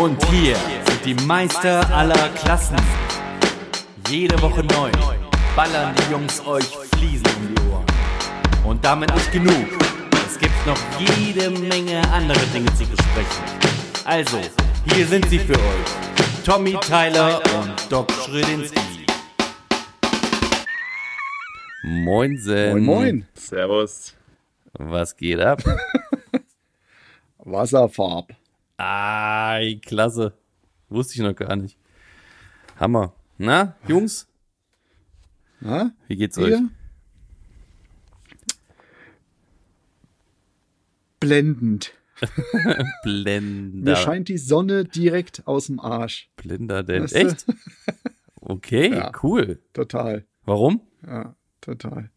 Und hier sind die Meister aller Klassen. Jede Woche neu ballern die Jungs euch Fliesen um die Ohren. Und damit nicht genug. Es gibt noch jede Menge andere Dinge zu besprechen. Also, hier sind sie für euch. Tommy Tyler und Doc Schrödinski. Moinsen. Moin, moin. Servus. Was geht ab? Wasserfarb. Ai, klasse. Wusste ich noch gar nicht. Hammer. Na, Jungs, Na, wie geht's euch? ihr? Blendend. Blender. Mir scheint die Sonne direkt aus dem Arsch. Blinder denn. Weißt du? Echt? Okay, Ja. cool. Total. Warum? Ja, total.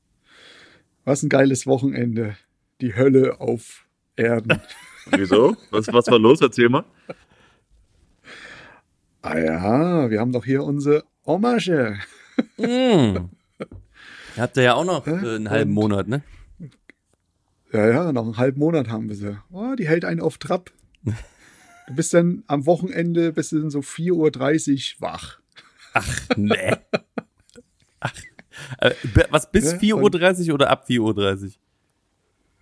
Was ein geiles Wochenende. Die Hölle auf Erden. Wieso? Was, was war los? Erzähl mal. ah ja, wir haben doch hier unsere Hommage. Mm. Habt ihr ja auch noch äh, einen halben Und? Monat, ne? Ja, ja, noch einen halben Monat haben wir sie. Oh, die hält einen auf Trab. Du bist dann am Wochenende, bist du dann so 4.30 Uhr wach. Ach, nee. Ach. Äh, was, bis Ja, 4.30 Uhr oder ab 4.30 Uhr?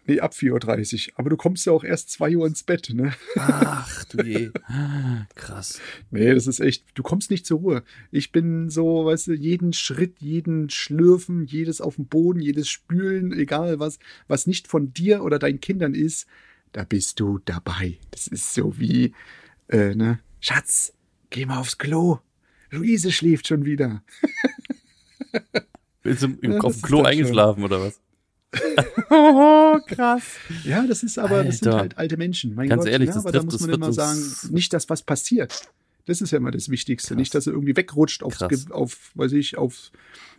Nee, ab 4.30 Uhr. Aber du kommst ja auch erst 2 Uhr ins Bett, ne? Ach du je. Krass. Nee, das ist echt, du kommst nicht zur Ruhe. Ich bin so, weißt du, jeden Schritt, jeden Schlürfen, jedes auf dem Boden, jedes Spülen, egal was, was nicht von dir oder deinen Kindern ist, da bist du dabei. Das ist so wie, äh, ne? Schatz, geh mal aufs Klo. Luise schläft schon wieder. Bist du im, Ja, auf dem Klo eingeschlafen oder was? Oh, krass. Ja, das ist aber, das sind Alter. halt alte Menschen. Mein Ganz Gott, ehrlich, ja, das aber da trifft- muss das man immer sagen, nicht, dass was passiert. Das ist ja immer das Wichtigste. Krass. Nicht, dass er irgendwie wegrutscht, aufs, auf, weiß ich, auf,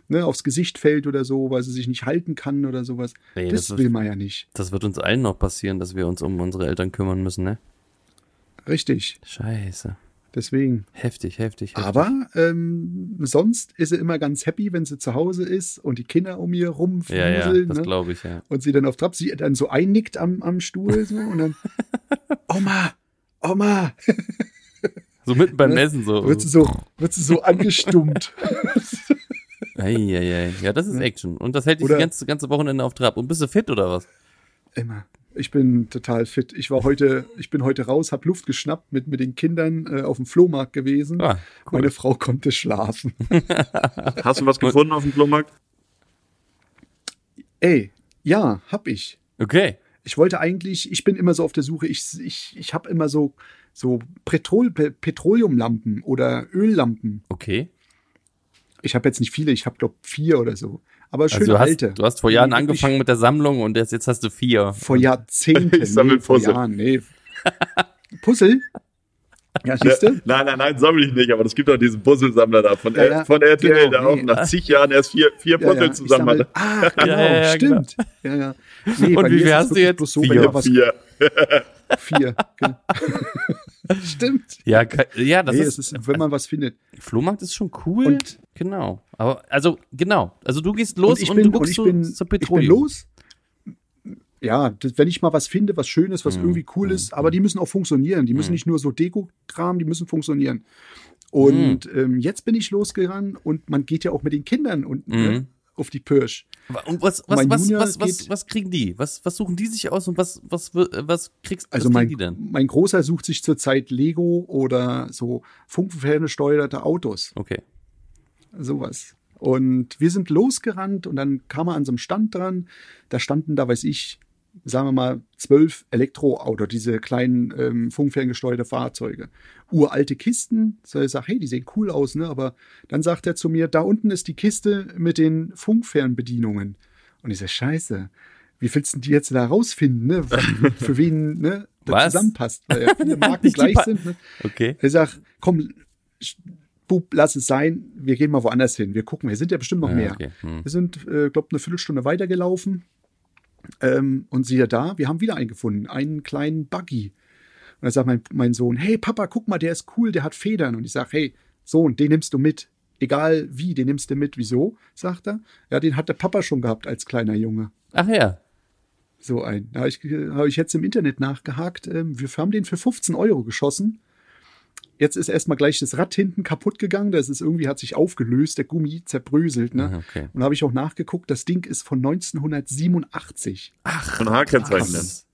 ne, aufs Gesicht fällt oder so, weil sie sich nicht halten kann oder sowas. Nee, das das wird- will man ja nicht. Das wird uns allen noch passieren, dass wir uns um unsere Eltern kümmern müssen, ne? Richtig. Scheiße. Deswegen. Heftig, heftig, heftig. Aber ähm, sonst ist sie immer ganz happy, wenn sie zu Hause ist und die Kinder um ihr ja, rumfuseln. ja, das ne? glaube ich, ja. Und sie dann auf Trab, sie dann so einnickt am, am Stuhl so, und dann Oma, Oma, So mitten beim Ne? Essen so. wird sie so, wird sie so angestummt. Eieiei. Ja, das ist Action. Und das hält dich Oder- das ganze, ganze Wochenende auf Trab. Und bist du fit oder was? Immer. Ich bin total fit. Ich war heute, ich bin heute raus, hab Luft geschnappt, mit, mit den Kindern äh, auf dem Flohmarkt gewesen. Ah, cool. Meine Frau konnte schlafen. Hast du was gefunden auf dem Flohmarkt? Ey, ja, hab ich. Okay. Ich wollte eigentlich, ich bin immer so auf der Suche, ich, ich, ich habe immer so, so Petrol, Pe Petroleumlampen oder Öllampen. Okay. Ich habe jetzt nicht viele, ich habe glaube vier oder so. Aber schöne Also du hast, alte. du hast vor Jahren angefangen mit der Sammlung und jetzt, jetzt hast du vier. Vor Jahrzehnten. Ich sammel nee, vor Puzzle. Jahren, nee. Puzzle? Ja, siehst du? Nein, nein, nein, sammle ich nicht, aber es gibt doch diesen Puzzlesammler da von, Ja, ja, von RTL, genau, der auch nee. nach zig Jahren erst vier, vier Puzzle ja, zusammen sammel- hatte. Ah, genau, Ja, ja, ja, stimmt. Ja, ja. Nee, Und wie viel hast du jetzt? so, Vier. Vier. vier. genau. stimmt. Ja, ja das nee, ist, es ist, wenn man was findet. Flohmarkt ist schon cool. Und- genau. Aber also genau. Also du gehst los und, ich bin, du und guckst ich so bin, zur ich bin los. Ja, das, wenn ich mal was finde, was Schönes, was Mhm, irgendwie cool mhm, ist, aber die müssen auch funktionieren. Die müssen Mhm. nicht nur so Deko-Kram, die müssen funktionieren. Und Mhm. ähm, jetzt bin ich losgegangen und man geht ja auch mit den Kindern und, Mhm. ne, auf die Pirsch. Und was, was, Mein was, was, was, was kriegen die? Was, was suchen die sich aus und was, was, wir- was kriegst Also was mein, kriegen die denn? mein Großer sucht sich zurzeit Lego oder so funkfernsteuerte Autos. Okay. sowas. Und wir sind losgerannt und dann kam er an so einem Stand dran. Da standen da, weiß ich, sagen wir mal, zwölf Elektroautos, diese kleinen ähm, funkferngesteuerte Fahrzeuge. Uralte Kisten. So ich sag, hey, die sehen cool aus, ne? Aber dann sagt er zu mir, da unten ist die Kiste mit den Funkfernbedienungen. Und ich sag, scheiße, wie willst du die jetzt da rausfinden, ne? Für wen, ne? Das Was? zusammenpasst, weil ja viele Marken gleich sind. Ne? Okay. Er sagt, komm, Bub, lass es sein, wir gehen mal woanders hin. Wir gucken, wir sind ja bestimmt noch Ja, mehr. okay. Hm. Wir sind, äh, glaube eine Viertelstunde weitergelaufen. Ähm, und siehe da, wir haben wieder einen gefunden, einen kleinen Buggy. Und dann sagt mein, mein Sohn, hey Papa, guck mal, der ist cool, der hat Federn. Und ich sage, hey, Sohn, den nimmst du mit. Egal wie, den nimmst du mit. Wieso? sagt er. Ja, den hat der Papa schon gehabt als kleiner Junge. Ach ja. So ein. Da habe ich, hab ich jetzt im Internet nachgehakt. Ähm, wir haben den für 15 Euro geschossen. Jetzt ist erstmal gleich das Rad hinten kaputt gegangen. Das ist irgendwie, hat sich aufgelöst, der Gummi zerbröselt. Ne? Ah, okay. Und da habe ich auch nachgeguckt, das Ding ist von 1987. Von H-Kennzeichen. Krass.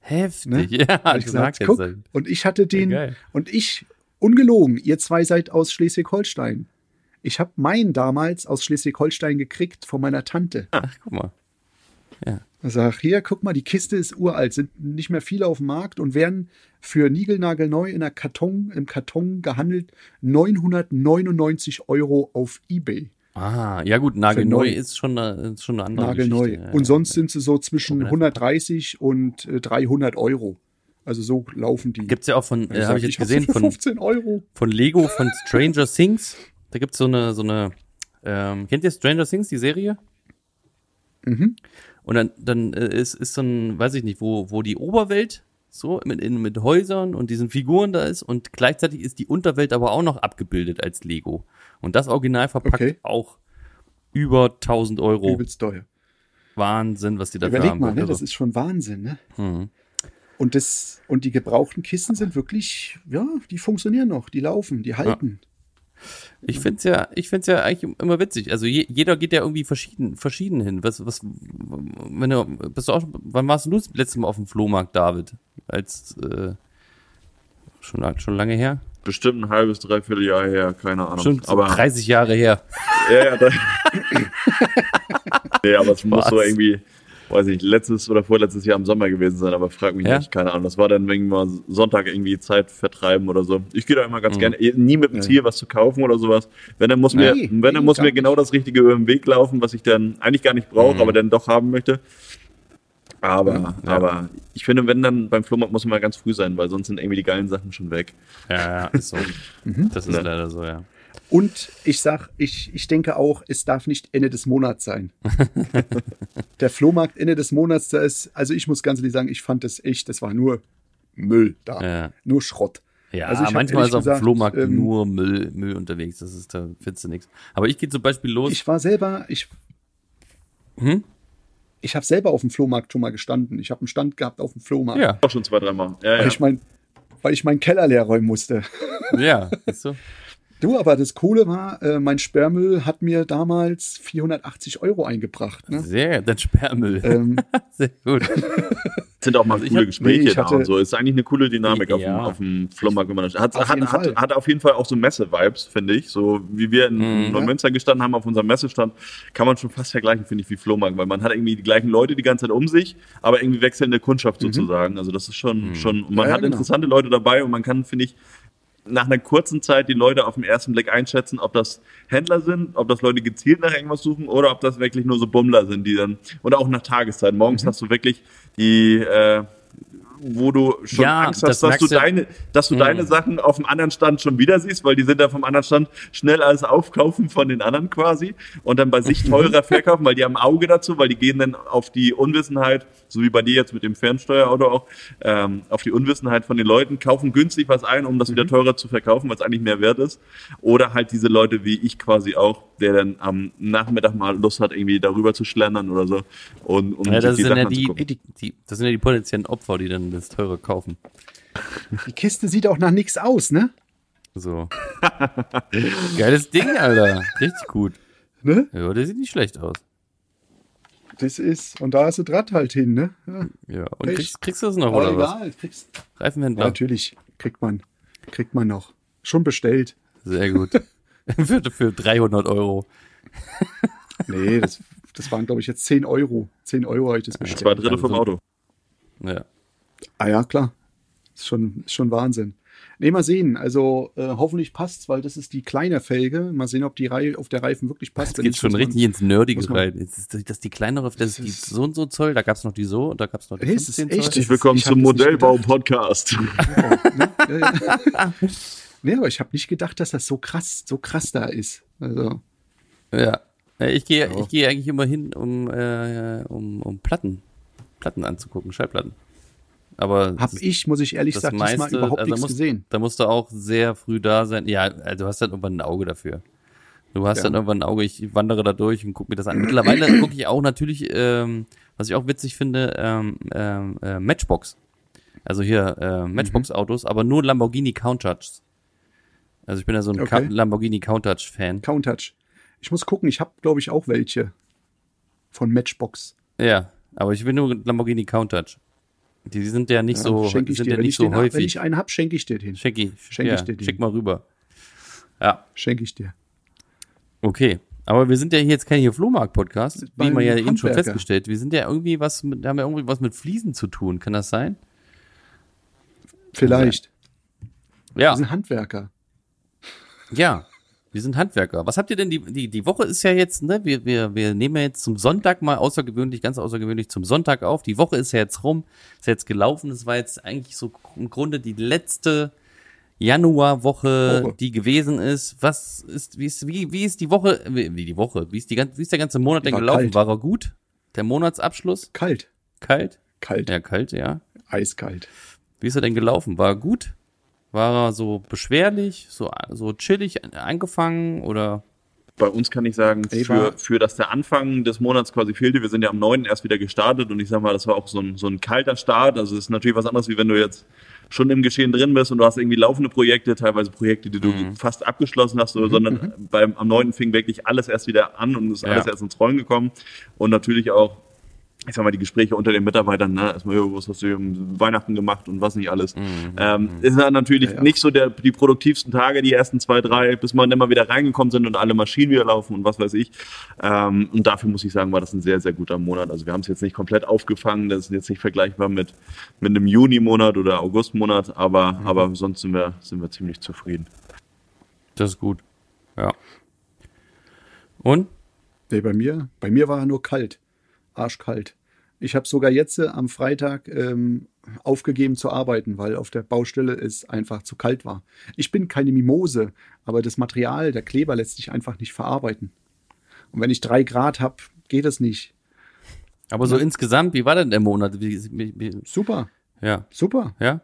Heftig, Ne? ja. Hab ich gesagt, gesagt, guck. Und ich hatte den, Ja, und ich, ungelogen, ihr zwei seid aus Schleswig-Holstein. Ich habe meinen damals aus Schleswig-Holstein gekriegt von meiner Tante. Ach, guck mal. Ja. Sag, hier, guck mal, die Kiste ist uralt, sind nicht mehr viele auf dem Markt und werden für niegelnagelneu in der Karton, im Karton gehandelt 999 Euro auf Ebay. Ah, ja gut, nagelneu neu. ist schon eine, ist schon eine andere Nagelneu. Geschichte. Ja, und ja. sonst sind sie so zwischen Original 130 und äh, 300 Euro. Also so laufen die. Gibt's ja auch von, Ich äh, habe ich jetzt gesehen, von, 15 Euro. von Lego, von Stranger Things. Da gibt's so eine, so eine, ähm, kennt ihr Stranger Things, die Serie? Mhm. Und dann, dann äh, ist, ist so ein, weiß ich nicht, wo, wo die Oberwelt so mit, in, mit Häusern und diesen Figuren da ist und gleichzeitig ist die Unterwelt aber auch noch abgebildet als Lego. Und das Original verpackt Okay. auch über 1000 Euro. Übelst teuer. Wahnsinn, was die Überleg haben. mal, ne? Irre. das ist schon Wahnsinn. Ne? Mhm. Und, das, und die gebrauchten Kisten sind wirklich, ja, die funktionieren noch, die laufen, die halten. Ich find's ja, ich find's ja eigentlich immer witzig. Also je, jeder geht ja irgendwie verschieden, verschieden hin. Was, was, wenn du, bist du auch, wann warst du das letzte Mal auf dem Flohmarkt, David? Als, äh, schon, schon lange her? Bestimmt ein halbes, dreiviertel Jahr her, keine Ahnung. Schon aber 30 Jahre her. Ja, ja, nee, aber es muss so irgendwie, weiß ich, letztes oder vorletztes Jahr im Sommer gewesen sein, aber frag mich Ja? nicht, keine Ahnung. Das war dann wegen mal Sonntag irgendwie Zeit vertreiben oder so. Ich gehe da immer Mhm. ganz gerne, eh, nie mit dem Ziel, was zu kaufen oder sowas. Wenn, dann muss mir, Nee, wenn, dann muss mir genau das Richtige über den Weg laufen, was ich dann eigentlich gar nicht brauche, Mhm. aber dann doch haben möchte. Aber, Ja. aber ich finde, wenn dann beim Flohmarkt muss man mal ganz früh sein, weil sonst sind irgendwie die geilen Sachen schon weg. Ja, ja, ist so. Das ist Ja. leider so, ja. Und ich sag, ich, ich denke auch, es darf nicht Ende des Monats sein. Der Flohmarkt Ende des Monats, da ist, also ich muss ganz ehrlich sagen, ich fand das echt, das war nur Müll da. Ja. Nur Schrott. Ja, Also manchmal ist auf dem Flohmarkt ähm, nur Müll, Müll unterwegs. Das ist, da findest du nichts. Aber ich gehe zum Beispiel los. Ich war selber, ich, Hm? ich habe selber auf dem Flohmarkt schon mal gestanden. Ich habe einen Stand gehabt auf dem Flohmarkt. ja, Auch schon zwei, dreimal. Ja, Weil ja. ich mein, weil ich meinen Keller leer räumen musste. ja, siehst du? Du, aber das Coole war, äh, mein Sperrmüll hat mir damals 480 Euro eingebracht. Ne? Sehr, dein Sperrmüll. ähm, Sehr gut. sind auch mal Also ich coole hab- Gespräche nee, ich da hatte- und so. Ist eigentlich eine coole Dynamik auf, Ja. dem, auf dem Flohmarkt, wenn man das hat, Auf hat, jeden hat, Fall. hat auf jeden Fall auch so Messe-Vibes, finde ich. So wie wir in Mhm. Neumünster gestanden haben auf unserem Messestand, kann man schon fast vergleichen, finde ich, wie Flohmarkt, weil man hat irgendwie die gleichen Leute die ganze Zeit um sich, aber irgendwie wechselnde Kundschaft sozusagen. Also das ist schon, schon, und man Mhm. Ja, hat genau. interessante Leute dabei und man kann, finde ich, nach einer kurzen Zeit die Leute auf den ersten Blick einschätzen, ob das Händler sind, ob das Leute gezielt nach irgendwas suchen oder ob das wirklich nur so Bummler sind, die dann, oder auch nach Tageszeit. Mhm. Morgens hast du wirklich die, äh, wo du schon Ja, Angst das hast, dass du du- deine, dass du deine Sachen auf dem anderen Stand schon wieder siehst, weil die sind da vom anderen Stand schnell alles aufkaufen von den anderen quasi und dann bei sich teurer verkaufen, weil die haben Auge dazu, weil die gehen dann auf die Unwissenheit, so wie bei dir jetzt mit dem Fernsteuerauto auch, ähm, auf die Unwissenheit von den Leuten, kaufen günstig was ein, um das wieder teurer zu verkaufen, was eigentlich mehr wert ist. Oder halt diese Leute wie ich quasi auch, der dann am Nachmittag mal Lust hat, irgendwie darüber zu schlendern oder so und um Ja, das die sind ja die, anzugucken. die, das sind ja die potenziellen Opfer, die dann das teure kaufen. die Kiste sieht auch nach nichts aus, ne? So. Geiles Ding, Alter. Richtig gut. ne? Ja, der sieht nicht schlecht aus. Das ist, und da ist das Rad halt hin, ne? Ja, Ja. Und kriegst, kriegst du das noch, aber oder was? egal, kriegst, ja, Reifenhändler. natürlich, kriegt man, kriegt man noch. Schon bestellt. Sehr gut. für, für 300 Euro. Nee, das, das waren, glaube ich, jetzt 10 Euro. 10 Euro habe ich das bestellt. Zwei Drittel vom Also- Auto. Ja. Ah ja, klar. Ist schon, ist schon Wahnsinn. Nee, mal sehen. Also äh, hoffentlich passt's, weil das ist die kleine Felge. Mal sehen, ob die Reihe auf der Reifen wirklich passt. Jetzt geht's schon man- richtig ins Nerdige rein. Jetzt ist das das ist die kleinere, das ist die so und so Zoll, da gab's noch die so und da gab's noch die Hey, es ist 15 echt- Zoll. Herzlich willkommen Ich zum das Modellbau-Podcast. Ne? Ja, ja. nee, aber ich habe nicht gedacht, dass das so krass, so krass da ist. Also, Ja. Ich gehe Ja. ich gehe eigentlich immer hin, um, äh, um, um Platten, Platten anzugucken, Schallplatten. Aber habe das- ich, muss ich ehrlich sagen, diesmal meiste, überhaupt also da nichts musst, gesehen. Da musst du auch sehr früh da sein. Ja, also du hast dann irgendwann ein Auge dafür. Du hast Ja. dann irgendwann ein Auge, ich wandere da durch und gucke mir das an. Mittlerweile gucke ich auch natürlich, ähm, was ich auch witzig finde, ähm, ähm, äh, Matchbox. Also hier äh, Mhm. Matchbox-Autos, aber nur Lamborghini Countachs. Also ich bin ja so ein Okay. Ka- Lamborghini Countach-Fan. Countach. Ich muss gucken, ich habe, glaube ich, auch welche von Matchbox. Ja, aber ich will nur Lamborghini Countach. Die sind ja nicht so, die ich sind dir. ja wenn, nicht ich so den hab, wenn häufig. ich einen hab, schenke ich dir den. Schenki, Schenk ja, ich dir den. Schick mal rüber. Ja, Schenke ich dir. okay. Aber wir sind ja hier jetzt kein hier Flohmarkt-Podcast, wie man ja eben schon festgestellt. Wir sind ja irgendwie was mit, haben ja irgendwie was mit Fliesen zu tun. Kann das sein? Vielleicht. Ja. Wir sind Handwerker. Ja, wir sind Handwerker. Was habt ihr denn, die, die, die Woche ist ja jetzt, ne, wir, wir, wir nehmen ja jetzt zum Sonntag mal außergewöhnlich, ganz außergewöhnlich zum Sonntag auf. Die Woche ist ja jetzt rum, ist jetzt gelaufen. Es war jetzt eigentlich so im Grunde die letzte Januarwoche, Woche. die gewesen ist. Was ist, wie ist, wie, wie ist die Woche, wie, wie die Woche, wie ist die ganze, wie ist der ganze Monat denn gelaufen? kalt. War er gut? Der Monatsabschluss? Kalt. Kalt? Kalt. Ja, kalt, ja. Eiskalt. Wie ist er denn gelaufen? War er gut? War er so beschwerlich, so, so chillig angefangen oder? Bei uns kann ich sagen, für, für dass der Anfang des Monats quasi fehlte, wir sind ja am 9. erst wieder gestartet und ich sag mal, das war auch so ein, so ein kalter Start. Also es ist natürlich was anderes, wie wenn du jetzt schon im Geschehen drin bist und du hast irgendwie laufende Projekte, teilweise Projekte, die du Mhm. fast abgeschlossen hast, so, sondern beim, am 9. fing wirklich alles erst wieder an und ist alles Ja. erst ins Rollen gekommen. Und natürlich auch, ich sag mal, die Gespräche unter den Mitarbeitern, ne, erstmal, was hast du um Weihnachten gemacht und was nicht alles. Ähm, ist dann natürlich Ja, ja. nicht so der, die produktivsten Tage, die ersten zwei, drei, bis man immer wieder reingekommen sind und alle Maschinen wieder laufen und was weiß ich. Ähm, und dafür muss ich sagen, war das ein sehr, sehr guter Monat. Also wir haben es jetzt nicht komplett aufgefangen, das ist jetzt nicht vergleichbar mit, mit einem Juni-Monat oder August-Monat, aber, aber sonst sind wir, sind wir ziemlich zufrieden. Das ist gut. Ja. Und? Nee, bei mir, bei mir war er nur kalt. Arschkalt. Ich habe sogar jetzt äh, am Freitag ähm, aufgegeben zu arbeiten, weil auf der Baustelle es einfach zu kalt war. Ich bin keine Mimose, aber das Material, der Kleber lässt sich einfach nicht verarbeiten. Und wenn ich drei Grad habe, geht es nicht. Aber so insgesamt, wie war denn der Monat? Wie, wie, wie, Super, ja, super. ja.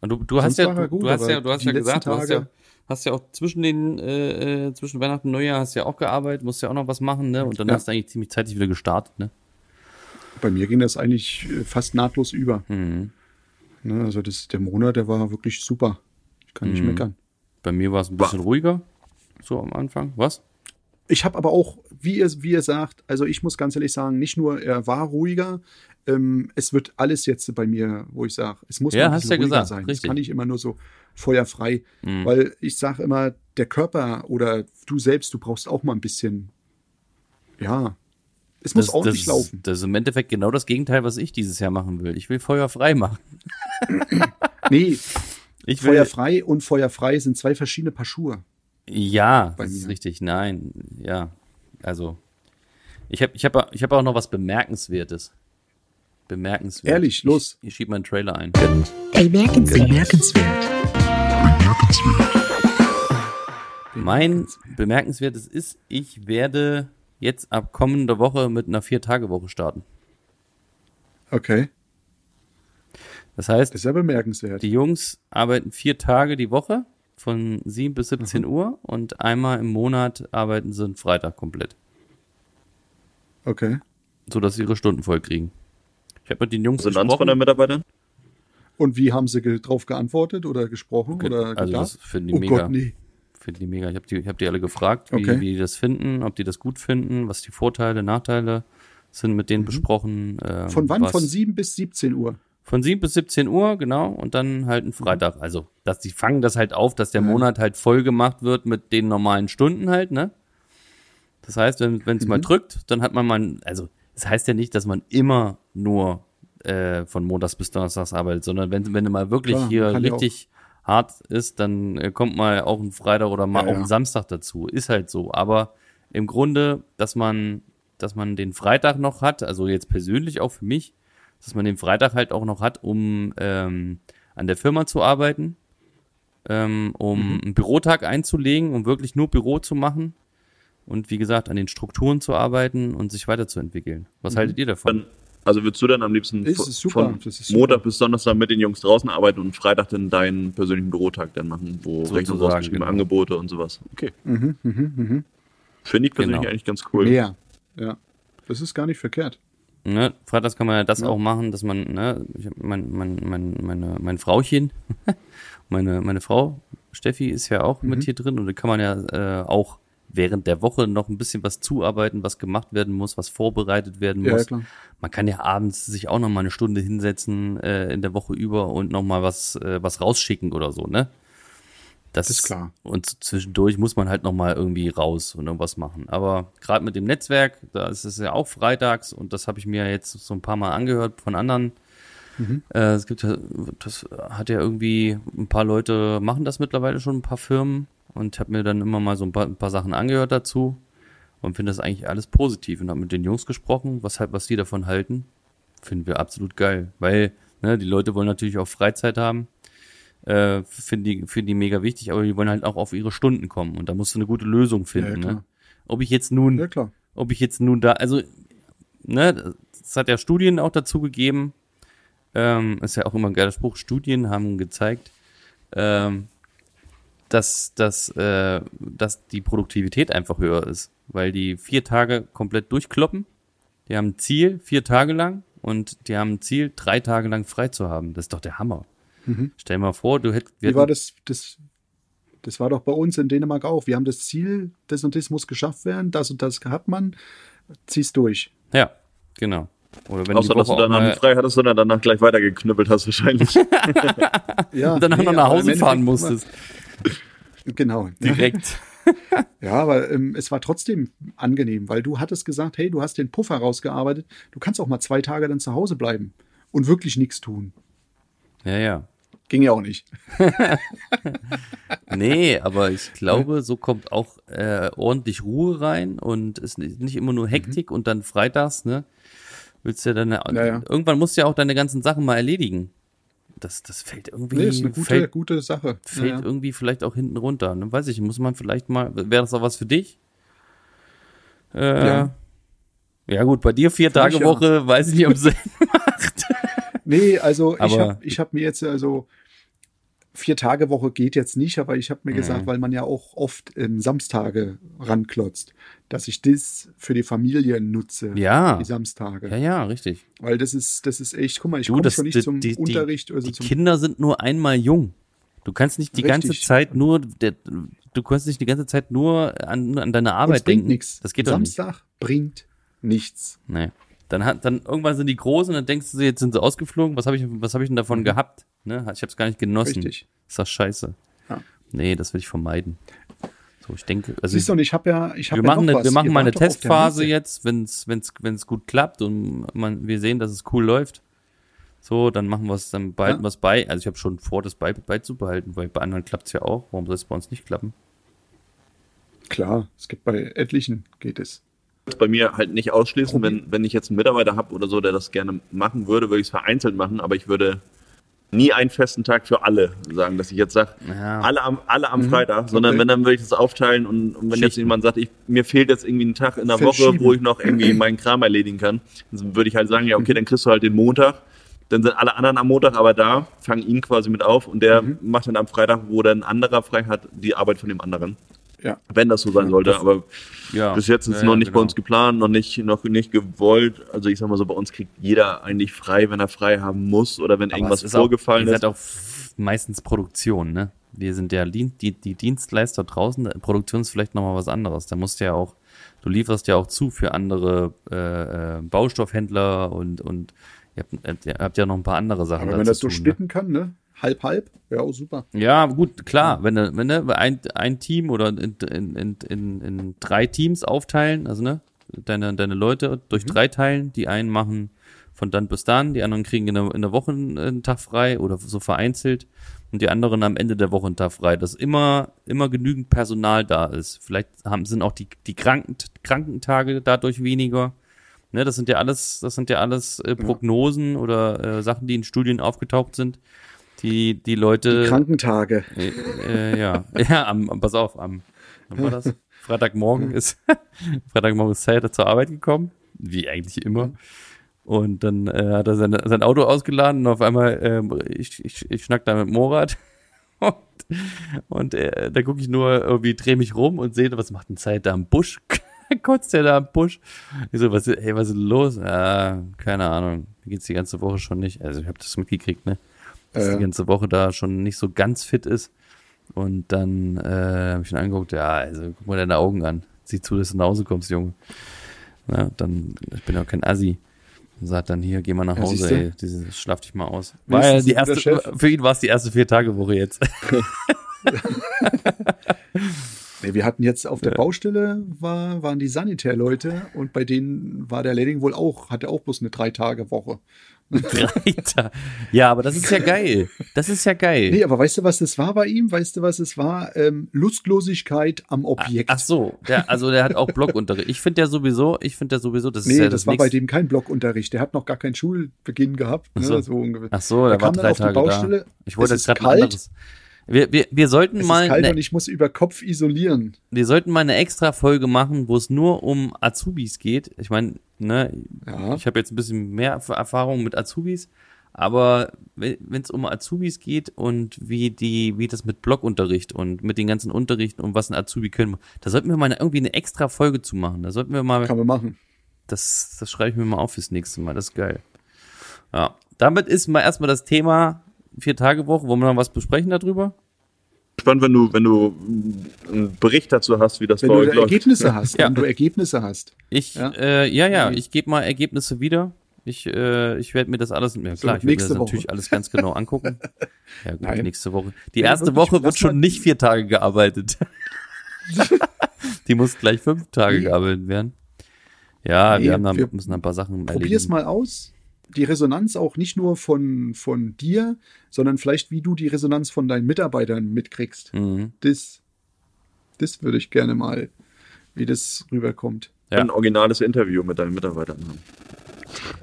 Und du, du hast ja, du, gut, du hast ja, du hast ja gesagt, du hast ja, hast ja auch zwischen den, äh, äh, zwischen Weihnachten und Neujahr hast ja auch gearbeitet, musst ja auch noch was machen, ne? Und dann Ja. hast du eigentlich ziemlich zeitig wieder gestartet, ne? Bei mir ging das eigentlich äh, fast nahtlos über. Mhm. Ne, also das, der Monat, der war wirklich super. Ich kann nicht Mhm. meckern. Bei mir war es ein bisschen ruhiger, so am Anfang. Was? Ich habe aber auch, wie ihr, wie ihr sagt, also ich muss ganz ehrlich sagen, nicht nur er war ruhiger, ähm, es wird alles jetzt bei mir, wo ich sage, es muss Ja, hast bisschen ja ruhiger gesagt, sein. richtig. Das kann nicht immer nur so feuerfrei, Mhm. weil ich sage immer, der Körper oder du selbst, du brauchst auch mal ein bisschen, ja, es muss Das, ordentlich das, laufen. das ist im Endeffekt genau das Gegenteil, was ich dieses Jahr machen will. Ich will feuerfrei machen. Nee, Ich will, feuerfrei und feuerfrei sind zwei verschiedene Paar Schuhe. Ja, das ist richtig. Nein, ja. Also, ich habe ich hab, ich hab auch noch was Bemerkenswertes. Bemerkenswert. Ehrlich, los. Ich, ich schieb meinen Trailer ein. Bemerkenswert. Mein Bemerkenswertes ist, ich werde jetzt ab kommender Woche mit einer Vier-Tage-Woche starten. Okay, Das heißt, das ist ja bemerkenswert. die Jungs arbeiten vier Tage die Woche von 7 bis 17 Mhm. Uhr und einmal im Monat arbeiten sie einen Freitag komplett, Okay. sodass sie ihre Stunden voll kriegen. Ich habe mit den Jungs Resonanz von den gesprochen. Mitarbeitern? Und wie haben sie ge drauf geantwortet oder gesprochen oder Also gedacht? das finden die oh mega. Gott, nee. Finden die mega. Ich habe die, ich hab die alle gefragt, wie, Okay. wie die das finden, ob die das gut finden, was die Vorteile, Nachteile sind mit denen besprochen. Ähm, Mhm. Von wann? Was, Von 7 bis 17 Uhr. Von 7 bis 17 Uhr, genau, und dann halt ein Freitag. Also, dass die fangen das halt auf, dass der Mhm. Monat halt voll gemacht wird mit den normalen Stunden halt, ne? Das heißt, wenn es Mhm. mal drückt, dann hat man mal, also, das heißt ja nicht, dass man immer nur äh, von Montags bis Donnerstags arbeitet, sondern wenn, wenn du mal wirklich Klar, hier richtig hart ist, dann äh, kommt mal auch ein Freitag oder mal Ja, auch ein. Samstag dazu. Ist halt so. Aber im Grunde, dass man, dass man den Freitag noch hat, also jetzt persönlich auch für mich, dass man den Freitag halt auch noch hat, um ähm, an der Firma zu arbeiten, ähm, um Mhm. einen Bürotag einzulegen, um wirklich nur Büro zu machen und wie gesagt an den Strukturen zu arbeiten und sich weiterzuentwickeln. Was Mhm. haltet ihr davon? Dann, also würdest du dann am liebsten von- ist super, von das ist super. Montag bis Donnerstag mit den Jungs draußen arbeiten und Freitag dann deinen persönlichen Bürotag dann machen, wo Sozusagen, Rechnung ausgeschrieben, genau. Angebote und sowas. Okay. Mhm, mhm, mhm. Finde ich persönlich Genau. eigentlich ganz cool. Mehr. Ja. Das ist gar nicht verkehrt. Ne? Freitags kann man ja das Ja. auch machen, dass man, ne, ich hab mein, mein, mein, meine, mein Frauchen, meine, meine Frau Steffi ist ja auch mit hier drin und da kann man ja äh, auch während der Woche noch ein bisschen was zuarbeiten, was gemacht werden muss, was vorbereitet werden Ja, muss. klar. Man kann ja abends sich auch noch mal eine Stunde hinsetzen äh, in der Woche über und noch mal was äh, was rausschicken oder so, ne? Das, ist klar. Und zwischendurch muss man halt noch mal irgendwie raus und irgendwas machen. Aber gerade mit dem Netzwerk, da ist es ja auch freitags und das habe ich mir jetzt so ein paar Mal angehört von anderen. Äh, es gibt ja, das hat ja irgendwie ein paar Leute machen das mittlerweile schon, ein paar Firmen und habe mir dann immer mal so ein paar, ein paar Sachen angehört dazu und finde das eigentlich alles positiv und habe mit den Jungs gesprochen, was halt, was die davon halten, finden wir absolut geil, weil ne, die Leute wollen natürlich auch Freizeit haben, äh, finden die, finden die mega wichtig, aber die wollen halt auch auf ihre Stunden kommen und da musst du eine gute Lösung finden. klar. ne? Ob ich jetzt nun Ja, klar. ob ich jetzt nun da, also, ne, es hat ja Studien auch dazu gegeben, ähm, ist ja auch immer ein geiler Spruch, Studien haben gezeigt, ähm, dass, dass, äh, dass die Produktivität einfach höher ist, weil die vier Tage komplett durchkloppen, die haben ein Ziel, vier Tage lang, und die haben ein Ziel, drei Tage lang frei zu haben. Das ist doch der Hammer. Stell dir mal vor, du hättest, Wie war das, das, das war doch bei uns in Dänemark auch. Wir haben das Ziel, das und das muss geschafft werden, das und das hat man, zieh's durch. ja, genau. Oder wenn Außer, die dass du danach nicht frei hattest, sondern danach gleich weitergeknüppelt hast wahrscheinlich. Ja, und danach nee, noch nach Hause fahren musstest. Genau. Direkt. Ja, aber ähm, es war trotzdem angenehm, weil du hattest gesagt, hey, du hast den Puffer rausgearbeitet, du kannst auch mal zwei Tage dann zu Hause bleiben und wirklich nichts tun. Ja, ja. Ging ja auch nicht. Nee, aber ich glaube, so kommt auch äh, ordentlich Ruhe rein und ist nicht immer nur Hektik und dann freitags, ne? Willst ja dann Mhm. Ja, ja. irgendwann musst du ja auch deine ganzen Sachen mal erledigen. Das, das fällt irgendwie, Nee, ist eine gute, fällt, gute Sache. fällt Ja, ja. irgendwie vielleicht auch hinten runter. Ne? Weiß ich, muss man vielleicht mal, wäre das auch was für dich? Äh, Ja. ja. gut, bei dir vier Tage ja. Woche, weiß ich nicht, ob es Nee, also ich Aber- habe ich hab mir jetzt also vier Tage Woche geht jetzt nicht, aber ich habe mir gesagt, weil man ja auch oft ähm, Samstage ranklotzt, dass ich das für die Familie nutze, Ja. die Samstage. Ja, ja, richtig. Weil das ist, das ist echt, guck mal, ich komme das, schon nicht die, zum die, Unterricht, also die zum Kinder sind nur einmal jung. Du kannst nicht die ganze Richtig. Zeit nur, der, du kannst nicht die ganze Zeit nur an, an deine Arbeit bringt denken. nichts. Das geht doch nicht. Samstag bringt nichts. Nee. Dann hat, dann irgendwann sind die groß und dann denkst du, jetzt sind sie ausgeflogen. Was habe ich, was habe ich denn davon gehabt? Ne? Ich habe es gar nicht genossen. Richtig. Ist das scheiße? Ja. Nee, das will ich vermeiden. So, ich denke, also Siehst du, und ich habe ja, ich habe wir ja machen, noch eine, was. wir machen Ihr mal eine Testphase jetzt, wenn es wenn's, wenn's gut klappt und man, wir sehen, dass es cool läuft. So, dann machen wir es, dann behalten Ja. wir es bei. Also ich habe schon vor, das bei, beizubehalten, weil bei anderen klappt es ja auch. Warum soll es bei uns nicht klappen? Klar, es gibt bei etlichen geht es. das bei mir halt nicht ausschließen, wenn, wenn ich jetzt einen Mitarbeiter habe oder so, der das gerne machen würde, würde ich es vereinzelt machen, aber ich würde nie einen festen Tag für alle sagen, dass ich jetzt sage, Ja. alle am, alle am Freitag, sondern Okay. wenn, dann würde ich das aufteilen und, und wenn jetzt Schichten. jemand sagt, ich, mir fehlt jetzt irgendwie ein Tag in der Woche, wo ich noch irgendwie meinen Kram erledigen kann, dann würde ich halt sagen, ja, okay, dann kriegst du halt den Montag, dann sind alle anderen am Montag aber da, fangen ihn quasi mit auf und der macht dann am Freitag, wo dann ein anderer frei hat, die Arbeit von dem anderen. Ja. Wenn das so sein sollte, aber Ja. bis jetzt ist Ja, es noch ja, nicht genau. bei uns geplant, noch nicht, noch nicht gewollt. Also ich sag mal so, bei uns kriegt jeder eigentlich frei, wenn er frei haben muss oder wenn Aber irgendwas ist vorgefallen auch, ihr ist. seid auch meistens Produktion, ne? Wir sind ja die, die Dienstleister draußen, Produktion ist vielleicht nochmal was anderes. Da musst du ja auch, du lieferst ja auch zu für andere äh, äh, Baustoffhändler und, und ihr habt, ihr habt ja noch ein paar andere Sachen. Aber da wenn zu das so tun, ne? kann, ne? Halb, halb, ja, super. Ja, gut, klar, wenn du, wenn du ein, ein Team oder in, in, in, in, drei Teams aufteilen, also ne, deine, deine Leute durch drei teilen, die einen machen von dann bis dann, die anderen kriegen in der, in der Woche einen, Tag frei oder so vereinzelt und die anderen am Ende der Woche einen Tag frei, dass immer, immer genügend Personal da ist. Vielleicht haben, sind auch die, die Kranken, Krankentage dadurch weniger. Ne, das sind ja alles, das sind ja alles äh, Prognosen oder äh, Sachen, die in Studien aufgetaucht sind, die die Leute Die Krankentage. äh, äh, ja, ja, am, am- pass auf, am, wann war das? Freitagmorgen ist, Freitagmorgen ist Sayer zur Arbeit gekommen, wie eigentlich immer. Und dann äh, hat er seine, sein Auto ausgeladen und auf einmal, ähm, ich, ich, ich schnack da mit Morat und, und äh, da gucke ich nur irgendwie, drehe mich rum und sehe, was macht denn Zeit da im Busch? Kotzt der da im Busch? Ich so, was, hey, was ist los? Ah, keine Ahnung, mir geht's die ganze Woche schon nicht. Also ich habe das mitgekriegt, ne? Dass Äh. die ganze Woche da schon nicht so ganz fit ist. Und dann äh, habe ich ihn angeguckt, ja, also guck mal deine Augen an. Sieh zu, dass du nach Hause kommst, Junge. Na, dann, ich bin auch kein Assi. Und sagt dann, hier, geh mal nach Ja, Hause, siehste. ey, diese, schlaf dich mal aus. War ja die erste, für ihn war es die erste Vier-Tage-Woche jetzt. Nee, wir hatten jetzt auf der Baustelle war, waren die Sanitärleute und bei denen war der Lehrling wohl auch, hatte auch bloß eine Drei-Tage-Woche. Drei Tage. Ja, aber das ist ja geil. Das ist ja geil. Nee, aber weißt du, was das war bei ihm? Weißt du, was es war? Ähm, Lustlosigkeit am Objekt. Ach so, der, also der hat auch Blockunterricht. Ich finde ja sowieso, ich finde ja sowieso, das ist nee, ja das, das, war bei nächste- dem kein Blockunterricht. Der hat noch gar keinen Schulbeginn gehabt. Ne? Ach so. so. Ach so, der Er war kam dann drei auf die Tage Baustelle. da. Ich wollte jetzt ist gerade kalt. anderes. Wir, wir, wir sollten Es mal, ist kalt ne, und ich muss über Kopf isolieren. wir sollten mal eine extra Folge machen, wo es nur um Azubis geht. Ich meine, ne, Ja. ich habe jetzt ein bisschen mehr Erf- Erfahrung mit Azubis, aber wenn es um Azubis geht und wie die, wie das mit Blockunterricht und mit den ganzen Unterrichten und was ein Azubi können, da sollten wir mal irgendwie eine extra Folge zu machen. Da sollten wir mal Kann man machen. Das, das schreibe ich mir mal auf fürs nächste Mal. Das ist geil. Ja. Damit ist mal erstmal das Thema Vier-Tage-Woche. Wollen wir noch was besprechen darüber? Spannend, wenn du, wenn du einen Bericht dazu hast, wie das Wenn bei du euch läuft. Ergebnisse hast, Ja. wenn du Ergebnisse hast. Ich, Ja. ja, äh, ja, ja, ich gebe mal Ergebnisse wieder. Ich, äh, ich werde mir das alles, ja klar, ich werde mir nächste das Woche. natürlich alles ganz genau angucken. Ja, gut, Nein. nächste Woche. Die Ja, erste wirklich, Woche wird schon nicht vier Tage gearbeitet. Die muss gleich fünf Tage Nee. gearbeitet werden. Ja, Nee, wir haben da wir- müssen ein paar Sachen Probier's erledigen. mal aus. Die Resonanz auch nicht nur von, von dir, sondern vielleicht wie du die Resonanz von deinen Mitarbeitern mitkriegst. Mhm. Das, das würde ich gerne mal, wie das rüberkommt. Ja. Ein originales Interview mit deinen Mitarbeitern haben.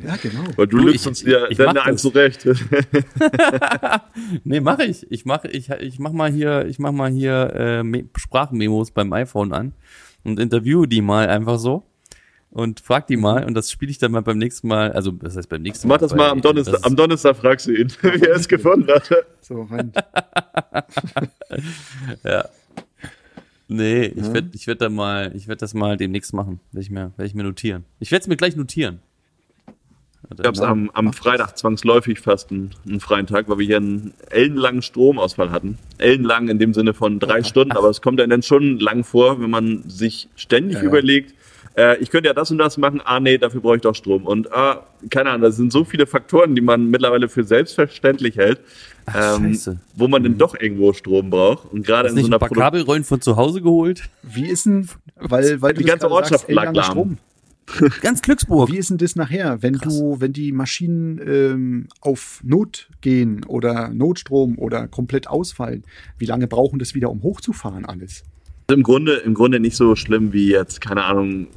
Ja, genau. Weil du Du, lügst ich- uns ja eins das. zurecht. Nee, mache ich. Ich mache ich, ich mach mal hier, ich mach mal hier äh, Me- Sprachmemos beim iPhone an und interviewe die mal einfach so und frag die mal und das spiele ich dann mal beim nächsten Mal, also das heißt beim nächsten Mach Mal. das bei- mal am Donnerstag. das- Am Donnerstag fragst du ihn, wie er es gefunden hat. So rein. Ja. Nee, ich Ja. werde ich werd da mal, ich werde das mal demnächst machen. Werde ich mir, werd ich mir notieren. Ich werde es mir gleich notieren. Ich hab's am, am Freitag zwangsläufig fast einen, einen freien Tag, weil wir hier einen ellenlangen Stromausfall hatten. Ellenlang in dem Sinne von drei Stunden, aber es kommt dann, dann schon lang vor, wenn man sich ständig Ja, ja. überlegt, äh, ich könnte ja das und das machen, ah nee, dafür brauche ich doch Strom. Und ah, keine Ahnung, das sind so viele Faktoren, die man mittlerweile für selbstverständlich hält, Ach, ähm, scheiße. wo man dann doch irgendwo Strom braucht. Und gerade in nicht so ein einer paar Produ- Kabelrollen von zu Hause geholt? Wie ist denn, weil, weil Die ganze Ortschaft lag lahm. Strom. Ganz Glücksburg. Wie ist denn das nachher, wenn du, wenn die Maschinen ähm, auf Not gehen oder Notstrom oder komplett ausfallen? Wie lange brauchen das wieder, um hochzufahren alles? Also Im Grunde, im Grunde nicht so schlimm wie jetzt, keine Ahnung,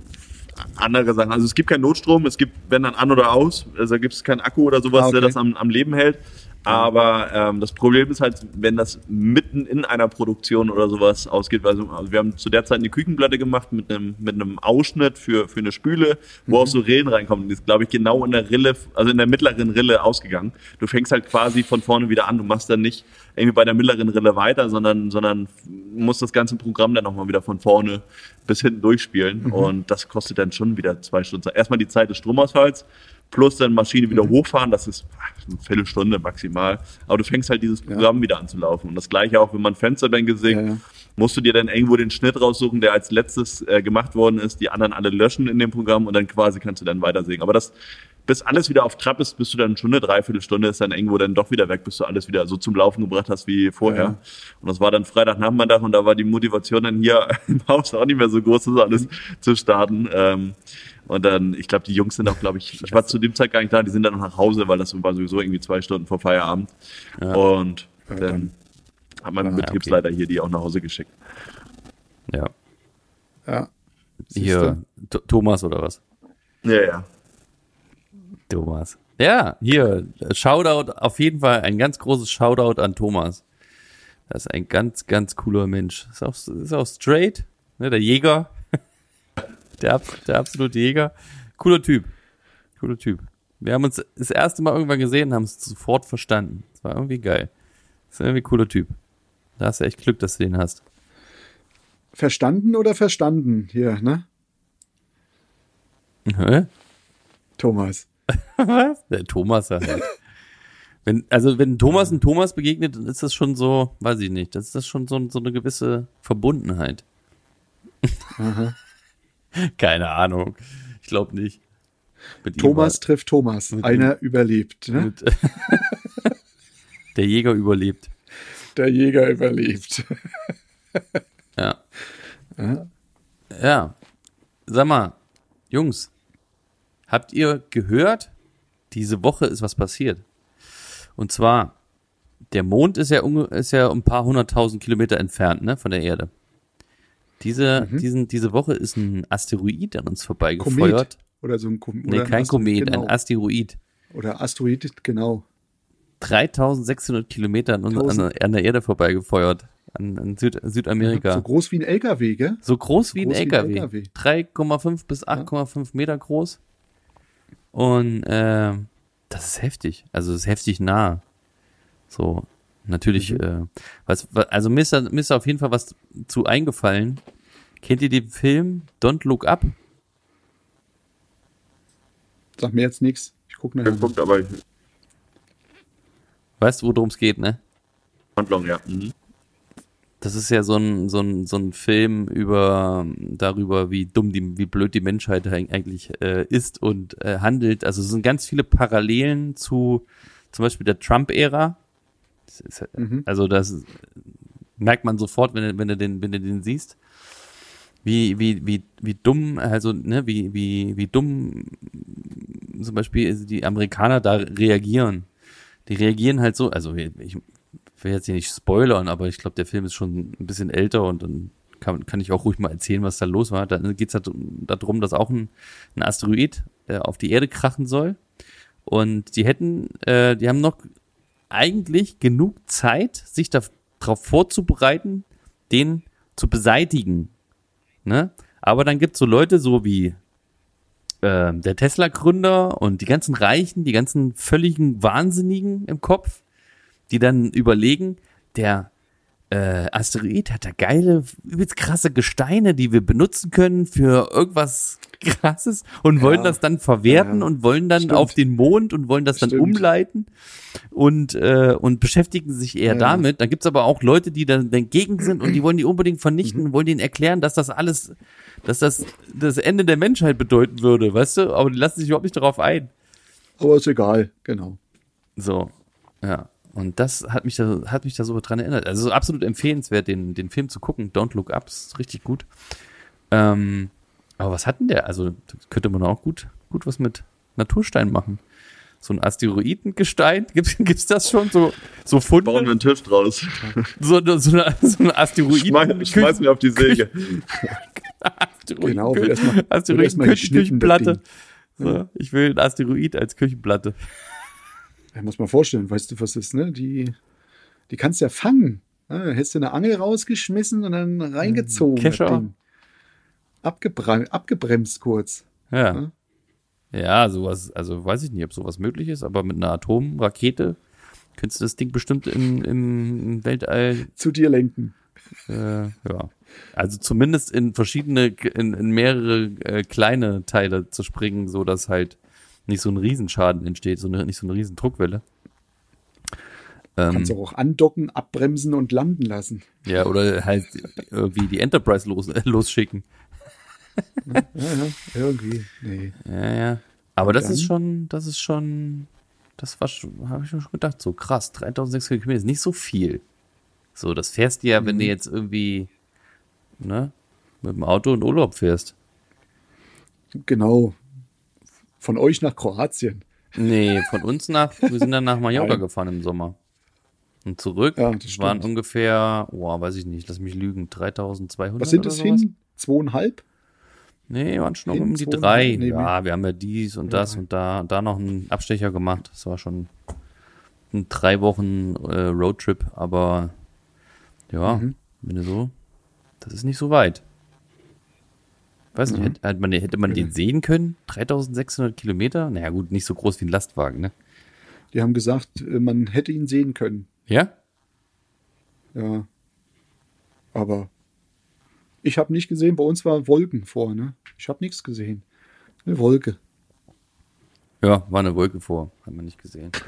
andere Sachen. Also es gibt keinen Notstrom, es gibt, wenn dann an oder aus, also gibt es keinen Akku oder sowas, Ah, okay. der das am, am Leben hält. Aber ähm, das Problem ist halt, wenn das mitten in einer Produktion oder sowas ausgeht. Also, also wir haben zu der Zeit eine Küchenplatte gemacht mit einem, mit einem Ausschnitt für, für eine Spüle, wo auch so Rillen reinkommen. Die ist, glaube ich, genau in der Rille, also in der mittleren Rille ausgegangen. Du fängst halt quasi von vorne wieder an. Du machst dann nicht irgendwie bei der mittleren Rille weiter, sondern, sondern musst das ganze Programm dann nochmal wieder von vorne bis hinten durchspielen. Und das kostet dann schon wieder zwei Stunden. Erstmal die Zeit des Stromausfalls, plus dann Maschine wieder hochfahren, das ist eine Viertelstunde maximal. Aber du fängst halt dieses Programm wieder an zu laufen. Und das gleiche auch, wenn man Fensterbänke singt, Ja, ja. musst du dir dann irgendwo den Schnitt raussuchen, der als letztes äh, gemacht worden ist, die anderen alle löschen in dem Programm und dann quasi kannst du dann weiter singen. Aber das, bis alles wieder auf Trab ist, bist du dann schon eine Dreiviertelstunde, ist dann irgendwo dann doch wieder weg, bis du alles wieder so zum Laufen gebracht hast wie vorher. Ja. Und das war dann Freitagnachmittag und da war die Motivation dann hier im Haus auch nicht mehr so groß, das alles zu starten. Ähm, und dann, ich glaube, die Jungs sind auch, glaube ich, ich war zu dem Zeit gar nicht da, die sind dann noch nach Hause, weil das war sowieso irgendwie zwei Stunden vor Feierabend. Und Ja, dann dann- hat mein Ah, okay. Betriebsleiter hier die auch nach Hause geschickt. Ja. Ja. Hier, Thomas oder was? Ja, ja. Thomas. Ja, hier, Shoutout, auf jeden Fall ein ganz großes Shoutout an Thomas. Das ist ein ganz, ganz cooler Mensch. Ist auch, ist auch straight, ne, der Jäger. Der, der absolute Jäger. Cooler Typ. Cooler Typ. Wir haben uns das erste Mal irgendwann gesehen und haben es sofort verstanden. Das war irgendwie geil. Das ist irgendwie ein cooler Typ. Da hast du echt Glück, dass du den hast. Verstanden oder verstanden hier, ne? Hä? Thomas. Was? Der Thomas halt. Wenn, also wenn Thomas ein Thomas begegnet, dann ist das schon so, weiß ich nicht, das ist das schon so, so eine gewisse Verbundenheit. Keine Ahnung. Ich glaube nicht. Mit Thomas trifft Thomas. Mit Einer überlebt. Ne? mit, Der Jäger überlebt. Der Jäger überlebt. Ja. Ja. Ja. Sag mal, Jungs, habt ihr gehört? Diese Woche ist was passiert. Und zwar, der Mond ist ja, ist ja ein paar hunderttausend Kilometer entfernt, ne, von der Erde. Diese, Mhm. diesen, diese Woche ist ein Asteroid an uns vorbeigefeuert. Komet. Oder so ein Komet. Nee, kein Astro- Komet, genau. ein Asteroid. Oder Asteroid, genau. 3600 Kilometer an, an, an der Erde vorbeigefeuert. An, an Süd, Südamerika. So groß wie ein LKW, gell? So groß wie ein groß wie ein LKW. LKW. 3,5 bis 8,5 Meter groß. Und äh, das ist heftig. Also das ist heftig nah. So, natürlich, Mhm. äh, was, wa- also mir ist, da, mir ist da auf jeden Fall was zu eingefallen. Kennt ihr den Film Don't Look Up? Sag mir jetzt nichts. Ich gucke nachher. Geguckt, aber ich, Weißt du, worum es geht, ne? Handlung, ja. Mhm. Das ist ja so ein, so ein, so ein Film über darüber, wie dumm die, wie blöd die Menschheit eig- eigentlich äh, ist und äh, handelt. Also es sind ganz viele Parallelen zu zum Beispiel der Trump-Ära. Das ist, Mhm. Also das merkt man sofort, wenn du, wenn du den, wenn du den siehst. Wie, wie, wie, wie dumm, also, ne, wie, wie, wie dumm zum Beispiel die Amerikaner da reagieren. Die reagieren halt so, also ich will jetzt hier nicht spoilern, aber ich glaube, der Film ist schon ein bisschen älter und dann kann, kann ich auch ruhig mal erzählen, was da los war. Dann geht es halt darum, dass auch ein, ein Asteroid äh, auf die Erde krachen soll. Und die hätten, äh, die haben noch eigentlich genug Zeit, sich darauf vorzubereiten, den zu beseitigen. Ne? Aber dann gibt's so Leute so wie äh, der Tesla-Gründer und die ganzen Reichen, die ganzen völligen Wahnsinnigen im Kopf, die dann überlegen, der äh, Asteroid hat da geile, übelst krasse Gesteine, die wir benutzen können für irgendwas krasses und wollen das dann verwerten Ja. und wollen dann Stimmt. auf den Mond und wollen das dann Stimmt. umleiten und, äh, und beschäftigen sich eher Ja. damit. Dann gibt's aber auch Leute, die dann dagegen sind und die wollen die unbedingt vernichten Mhm. und wollen denen erklären, dass das alles, dass das das Ende der Menschheit bedeuten würde, weißt du? Aber die lassen sich überhaupt nicht darauf ein. Aber ist egal, genau. So, ja. Und das hat mich da, hat mich da so dran erinnert. Also absolut empfehlenswert, den, den Film zu gucken. Don't Look Up ist richtig gut. Ähm, aber was hat denn der? Also könnte man auch gut, gut was mit Naturstein machen. So ein Asteroidengestein, gibt's, gibt's das schon? So, so Bauen wir Funde? einen Tisch draus. So, eine- so, eine, so ein Asteroiden. Schmeiß, schmeiß mir auf die Säge. Asteroiden, Genau, wird erstmal- wird Asteroiden erstmal Küchen, geschnitten, das Küchenplatte. So, ich will ein Asteroid als Küchenplatte. Ja, muss man vorstellen, weißt du, was ist, ne? Die, die kannst du ja fangen. Ja, hättest du eine Angel rausgeschmissen und dann reingezogen. Kescher. Abgebremst, abgebremst kurz. Ja. Ja. Ja, sowas, also weiß ich nicht, ob sowas möglich ist, aber mit einer Atomrakete könntest du das Ding bestimmt im, im Weltall, Zu dir lenken. äh, ja. Also zumindest in verschiedene, in, in mehrere äh, kleine Teile zu springen, so dass halt nicht so ein Riesenschaden entsteht, so eine, nicht so eine riesen Druckwelle. Ähm, Kannst du auch andocken, abbremsen und landen lassen. ja, oder halt irgendwie die Enterprise los, äh, losschicken. Ja, ja, irgendwie. Nee. Ja, ja. Aber das ist schon, das ist schon, das war schon, habe ich mir schon gedacht, so krass, 3600 Kilometer ist nicht so viel. So, das fährst du ja, wenn du Mhm. jetzt irgendwie, ne, mit dem Auto in Urlaub fährst. Genau. Von euch nach Kroatien. Nee, von uns nach, wir sind dann nach Mallorca Nein. gefahren im Sommer. Und zurück Ja, das waren ungefähr, oh, weiß ich nicht, lass mich lügen, 3200 Was sind sowas? hin? Zweieinhalb? Nee, waren schon um die drei. nee, ja, wir haben ja dies und das und da, da noch einen Abstecher gemacht. Das war schon ein drei Wochen äh, Roadtrip, aber ja, Mhm. wenn du so, das ist nicht so weit. Weiß nicht, Mhm. hätte, hätte man, hätte man den sehen können? 3600 Kilometer? Naja, gut, nicht so groß wie ein Lastwagen, ne? Die haben gesagt, äh, man hätte ihn sehen können. Ja? Ja. Aber ich habe nicht gesehen, bei uns war Wolken vor, ne? Ich habe nichts gesehen. Eine Wolke. Ja, war eine Wolke vor, hat man nicht gesehen.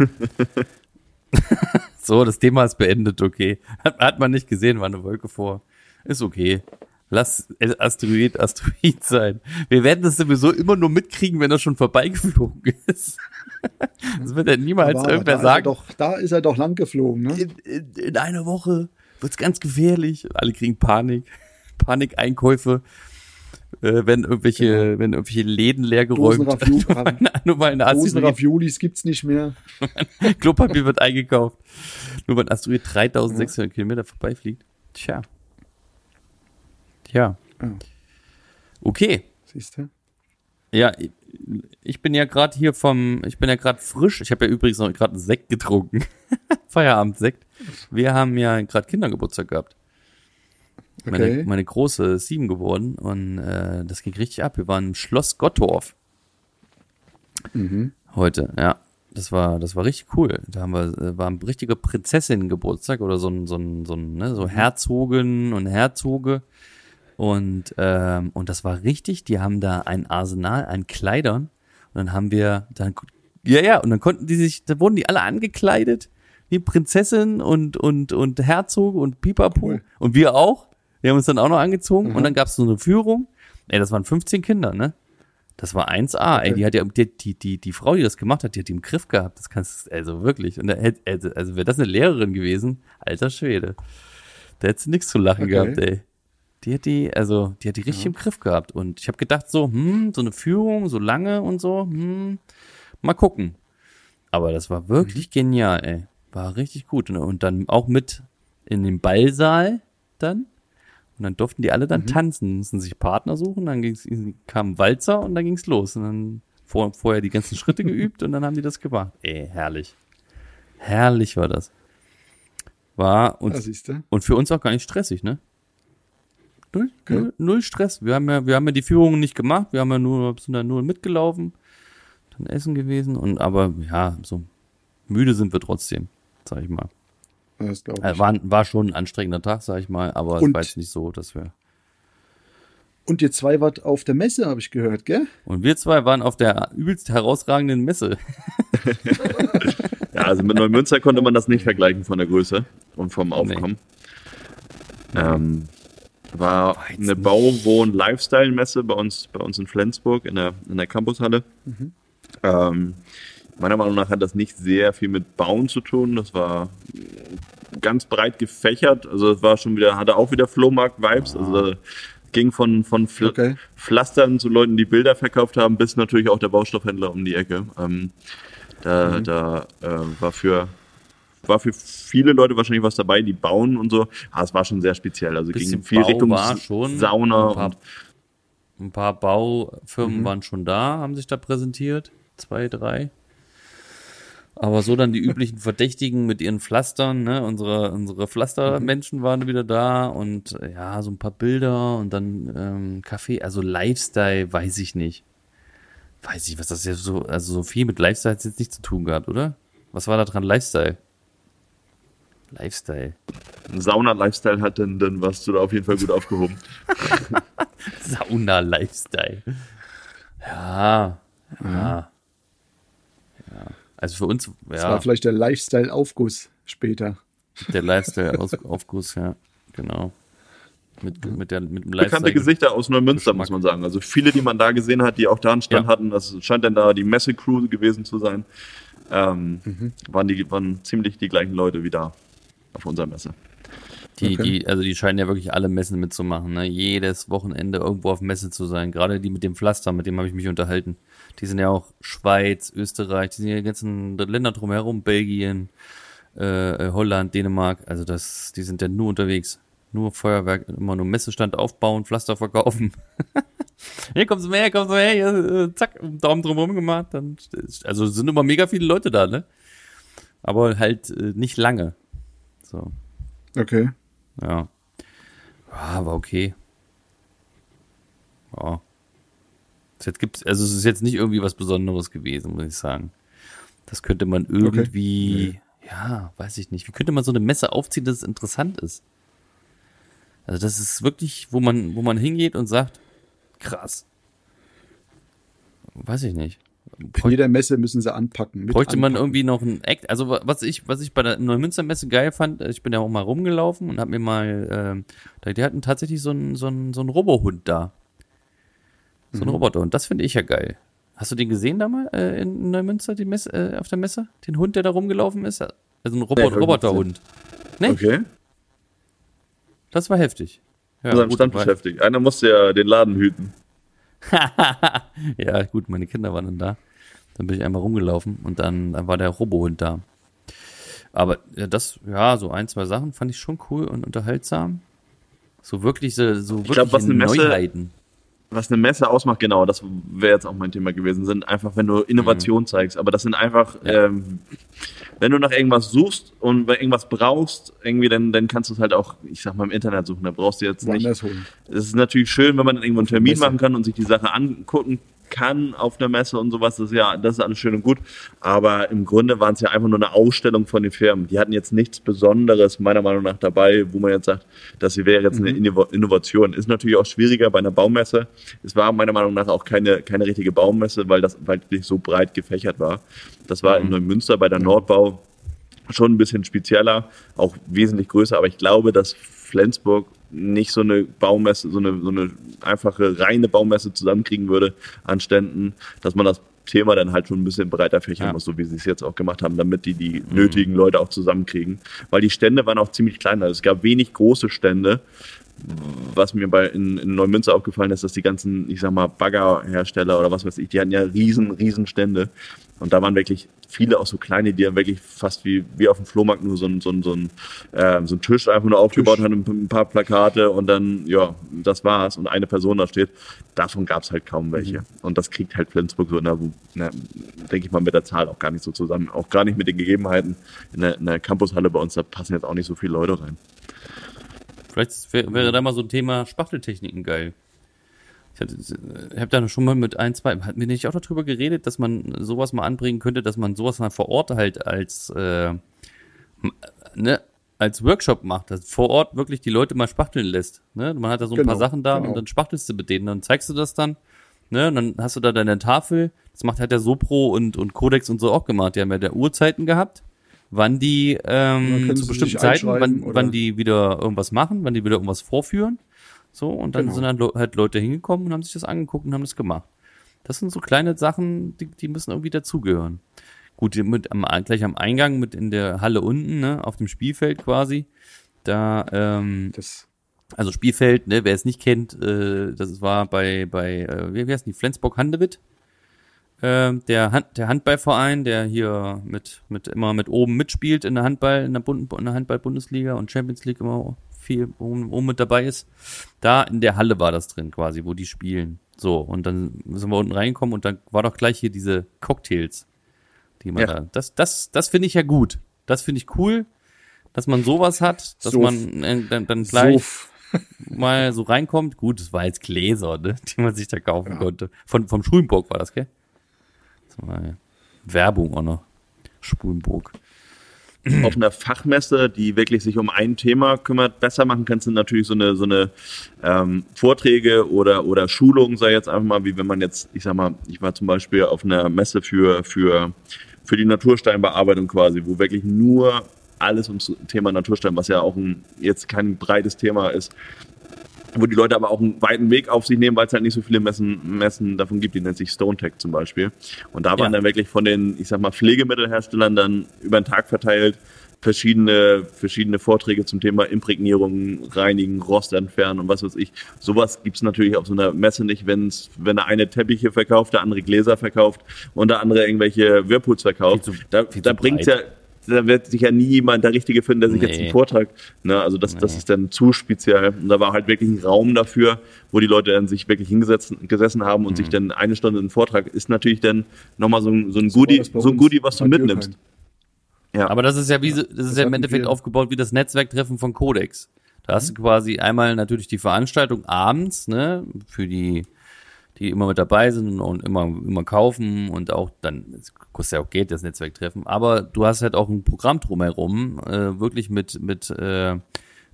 So, das Thema ist beendet, okay. Hat, hat man nicht gesehen, war eine Wolke vor. Ist okay. Lass Asteroid Asteroid sein. Wir werden das sowieso immer nur mitkriegen, wenn er schon vorbeigeflogen ist. Das wird ja niemals Aber irgendwer da sagen. Er doch, da ist er doch lang geflogen, ne? in, in, in einer Woche wird's ganz gefährlich. Alle kriegen Panik. Panikeinkäufe. Äh, wenn irgendwelche, wenn irgendwelche Läden leer geräumt, Ravioli- nur ein Dosen Raviolis gibt's nicht mehr. Klopapier wird eingekauft. Nur weil ein Asteroid 3600 Kilometer vorbeifliegt. Tja. Tja. Ja. Okay. Siehst du? Ja, ich- ich bin ja gerade hier vom, ich bin ja gerade frisch. Ich habe ja übrigens noch gerade einen Sekt getrunken. Feierabendsekt. Wir haben ja gerade Kindergeburtstag gehabt. Meine, Okay. meine große ist sieben geworden und äh, das ging richtig ab. Wir waren im Schloss Gottorf Mhm. heute, ja. Das war, das war richtig cool. Da haben wir, äh, war ein richtiger Prinzessinnen-Geburtstag oder so ein, so ein, so ein, ne, so Herzogen und Herzoge. Und, ähm, und das war richtig, die haben da ein Arsenal an Kleidern. Und dann haben wir, dann, ja, ja, und dann konnten die sich, da wurden die alle angekleidet, wie Prinzessin und, und, und Herzog und Pipapo. Cool. Und wir auch. Wir haben uns dann auch noch angezogen und dann gab's so eine Führung. Ey, das waren 15 Kinder, ne? Das war 1A, ey, die hat ja, die, die, die, die Frau, die das gemacht hat, die hat die im Griff gehabt. Das kannst du, also wirklich. Und da hätte, also, also wäre das eine Lehrerin gewesen, alter Schwede. Da hättest du nichts zu lachen Okay. gehabt, ey. Die hat die, also, die hat die richtig im Griff gehabt. Und ich habe gedacht so, hm, so eine Führung, so lange und so, hm, mal gucken. Aber das war wirklich genial, ey. War richtig gut. Und, und dann auch mit in den Ballsaal dann. Und dann durften die alle dann tanzen, mussten sich Partner suchen, dann ging's, kam Walzer und dann ging's los. Und dann vor, vorher die ganzen Schritte geübt und dann haben die das gemacht. Ey, herrlich. Herrlich war das. War und, du. und für uns auch gar nicht stressig, ne? Null, null, null Stress. Wir haben ja, wir haben ja die Führungen nicht gemacht, wir haben ja nur, sind da nur mitgelaufen, dann essen gewesen und aber ja, so müde sind wir trotzdem, sag ich mal. Das glaube ich. Also war, war schon ein anstrengender Tag, sag ich mal, aber es Und- war jetzt nicht so, dass wir. Und ihr zwei wart auf der Messe, habe ich gehört, gell? Und wir zwei waren auf der übelst herausragenden Messe. Ja, also mit Neumünster konnte man das nicht vergleichen von der Größe und vom Aufkommen. Ähm, war eine Bau-, Wohn-, Lifestyle-Messe bei uns, bei uns in Flensburg in der, in der Campushalle. Ähm, meiner Meinung nach hat das nicht sehr viel mit Bauen zu tun. Das war ganz breit gefächert. Also es war schon wieder, hatte auch wieder Flohmarkt-Vibes. Also ging von, von Fl Okay. Pflastern zu Leuten, die Bilder verkauft haben, bis natürlich auch der Baustoffhändler um die Ecke. Ähm, da da äh, war für war für viele Leute wahrscheinlich was dabei, die bauen und so. Aber es war schon sehr speziell. Also ging viel Bau Richtung schon, Sauna ein paar, und ein paar Baufirmen waren schon da, haben sich da präsentiert. Zwei, drei. Aber so dann die üblichen Verdächtigen mit ihren Pflastern, ne? Unsere, unsere Pflastermenschen waren wieder da und äh, ja, so ein paar Bilder und dann ähm, Kaffee, also Lifestyle, weiß ich nicht. Weiß ich, was das jetzt so, also so viel mit Lifestyle hat jetzt nicht zu tun gehabt, oder? Was war da dran Lifestyle? Lifestyle. Sauna-Lifestyle hat, dann, dann warst du da auf jeden Fall gut aufgehoben. Sauna-Lifestyle. Ja, ja. Ja. Also für uns, Das ja, war vielleicht der Lifestyle-Aufguss später. der Lifestyle-Aufguss, ja, genau. Mit, mit, der, mit dem Bekannte Lifestyle. Gesichter aus Neumünster, muss man sagen. Also viele, die man da gesehen hat, die auch da einen Stand Ja. hatten. Das scheint dann da die Messe-Crew gewesen zu sein. Ähm, Mhm. waren, die, waren ziemlich die gleichen Leute wie da auf unserer Messe. Die, Okay. die, also die scheinen ja wirklich alle Messen mitzumachen, ne? Jedes Wochenende irgendwo auf Messe zu sein. Gerade die mit dem Pflaster, mit dem habe ich mich unterhalten. Die sind ja auch Schweiz, Österreich, die sind ja die ganzen Länder drumherum, Belgien, äh, Holland, Dänemark. Also das, die sind ja nur unterwegs. Nur Feuerwerk, immer nur Messestand aufbauen, Pflaster verkaufen. hier kommst du her, hier kommst du her, hier, äh, zack, Daumen drumherum gemacht. Dann, also es sind immer mega viele Leute da, ne? Aber halt äh, nicht lange. So. Okay. Ja. Ja, war okay. Ja. Es Jetzt gibt's, also es ist jetzt nicht irgendwie was Besonderes gewesen, muss ich sagen. Das könnte man irgendwie, ja, weiß ich nicht. Wie könnte man so eine Messe aufziehen, dass es interessant ist? Also das ist wirklich, wo man, wo man hingeht und sagt, krass. Weiß ich nicht. Auf jeder Messe müssen sie anpacken. Bräuchte man anpacken. irgendwie noch ein Act. Also wa- was ich, was ich bei der Neumünster Messe geil fand, äh, ich bin ja auch mal rumgelaufen und hab mir mal, da- die hatten tatsächlich so einen so einen so einen Robohund da. So Mhm. ein Roboterhund. Das finde ich ja geil. Hast du den gesehen da mal äh, in Neumünster, die Messe, äh, auf der Messe? Den Hund, der da rumgelaufen ist? Also ein Robot, Nee, Roboterhund. Nee, Okay. das war heftig. Ja, Unserem gut, Stand beschäftigt. Einer musste ja den Laden hüten. ja, gut, meine Kinder waren dann da. Dann bin ich einmal rumgelaufen und dann, dann war der Robohund da. Aber ja, das, ja, so ein, zwei Sachen fand ich schon cool und unterhaltsam. So wirklich, so, so wirklich glaub, Neuheiten. Was eine Messe ausmacht, genau, das wäre jetzt auch mein Thema gewesen, sind einfach, wenn du Innovation zeigst. Aber das sind einfach, Mhm. Ja. ähm, wenn du nach irgendwas suchst und wenn irgendwas brauchst, irgendwie, dann, dann kannst du es halt auch, ich sag mal, im Internet suchen. Da brauchst du jetzt nicht. woanders holen. Es ist natürlich schön, wenn man dann irgendwo einen Termin Messe. machen kann und sich die Sache angucken kann auf der Messe und sowas. Das ist ja, das ist alles schön und gut. Aber im Grunde waren es ja einfach nur eine Ausstellung von den Firmen. Die hatten jetzt nichts Besonderes, meiner Meinung nach, dabei, wo man jetzt sagt, das hier wäre jetzt eine Inno- Innovation. Ist natürlich auch schwieriger bei einer Baumesse. Es war meiner Meinung nach auch keine, keine richtige Baumesse, weil das weil wirklich so breit gefächert war. Das war in Neumünster bei der Nordbau schon ein bisschen spezieller, auch wesentlich größer, aber ich glaube, dass Flensburg nicht so eine Baumesse, so eine, so eine einfache reine Baumesse zusammenkriegen würde an Ständen, dass man das Thema dann halt schon ein bisschen breiter fächern Ja. muss, so wie sie es jetzt auch gemacht haben, damit die die nötigen Leute auch zusammenkriegen. Weil die Stände waren auch ziemlich klein. Also es gab wenig große Stände. Was mir bei in, in Neumünster aufgefallen ist, dass die ganzen, ich sag mal, Baggerhersteller oder was weiß ich, die hatten ja riesen, riesen Stände. Und da waren wirklich viele auch so kleine, die dann wirklich fast wie, wie auf dem Flohmarkt nur so ein, so ein, so ein, ähm, so ein Tisch einfach nur aufgebaut haben, ein paar Plakate und dann, ja, das war's. Und eine Person da steht. Davon gab's halt kaum welche. Und das kriegt halt Flensburg so in der, na, denke ich mal, mit der Zahl auch gar nicht so zusammen. Auch gar nicht mit den Gegebenheiten in der, in der Campushalle bei uns, da passen jetzt auch nicht so viele Leute rein. Vielleicht wär, wäre da mal so ein Thema Spachteltechniken geil. Ich ich habe da schon mal mit ein, zwei, hatten wir nicht auch darüber geredet, dass man sowas mal anbringen könnte, dass man sowas mal vor Ort halt als, äh, ne, als Workshop macht, dass vor Ort wirklich die Leute mal spachteln lässt. Ne? Man hat da so ein paar Genau, Sachen da genau. und dann spachtelst du mit denen, dann zeigst du das dann. Ne, und dann hast du da deine Tafel, das macht halt der Sopro und, und Codex und so auch gemacht. Die haben ja der Uhrzeiten gehabt, wann die ähm, zu bestimmten Zeiten, wann, oder- wann die wieder irgendwas machen, wann die wieder irgendwas vorführen. So, und dann Genau. sind dann halt Leute hingekommen und haben sich das angeguckt und haben das gemacht. Das sind so kleine Sachen, die, die müssen irgendwie dazugehören. Gut, mit am, gleich am Eingang, mit in der Halle unten, ne, auf dem Spielfeld quasi. Da, ähm, Das, also Spielfeld, ne, wer es nicht kennt, äh, das war bei, bei äh, wie, heißt die, Flensburg Ähm, der, Hand, der Handballverein, der hier mit, mit immer mit oben mitspielt in der Handball, in der, Bund, in der Handball-Bundesliga und Champions League immer viel oben, oben mit dabei ist. Da in der Halle war das drin quasi, wo die spielen. So, und dann sind wir unten reingekommen und dann war doch gleich hier diese Cocktails, die man Ja. da. Das, das, das finde ich ja gut. Das finde ich cool, dass man sowas hat, dass So. man äh, dann, dann gleich so, mal so reinkommt. Gut, es war jetzt Gläser, ne, die man sich da kaufen konnte. Von, vom Schulenburg war das, gell? Ja Werbung auch noch. Spulenburg. auf einer Fachmesse, die wirklich sich um ein Thema kümmert, besser machen kannst, sind natürlich so eine, so eine ähm, Vorträge oder, oder Schulungen, sei jetzt einfach mal, wie wenn man jetzt, ich sag mal, ich war zum Beispiel auf einer Messe für, für, für die Natursteinbearbeitung quasi, wo wirklich nur alles ums Thema Naturstein, was ja auch ein, jetzt kein breites Thema ist, wo die Leute aber auch einen weiten Weg auf sich nehmen, weil es halt nicht so viele Messen, Messen davon gibt, die nennt sich Stone Tech zum Beispiel. Und da waren Ja. dann wirklich von den, ich sag mal, Pflegemittelherstellern dann über den Tag verteilt verschiedene, verschiedene Vorträge zum Thema Imprägnierung, Reinigen, Rost entfernen und was weiß ich. Sowas gibt's natürlich auf so einer Messe nicht, wenn's, wenn der eine Teppiche verkauft, der andere Gläser verkauft und der andere irgendwelche Whirlpools verkauft. Zu- da da bringt's breit. ja da wird sich ja nie jemand der Richtige finden, der sich jetzt Nee. einen Vortrag, ne, also das, das ist dann zu speziell. Und da war halt wirklich ein Raum dafür, wo die Leute dann sich wirklich hingesetzt, gesessen haben und Mhm. sich dann eine Stunde einen Vortrag ist natürlich dann nochmal so ein, so ein Goodie, das so ein Goodie, was du mitnimmst. Ja. Aber das ist ja wie, das ist ja im Endeffekt wir- aufgebaut wie das Netzwerktreffen von Codex. Da hast du quasi einmal natürlich die Veranstaltung abends, ne, für die, die immer mit dabei sind und immer, immer kaufen und auch dann, kostet ja auch Geld, das Netzwerktreffen, aber du hast halt auch ein Programm drumherum, äh, wirklich mit, mit, äh,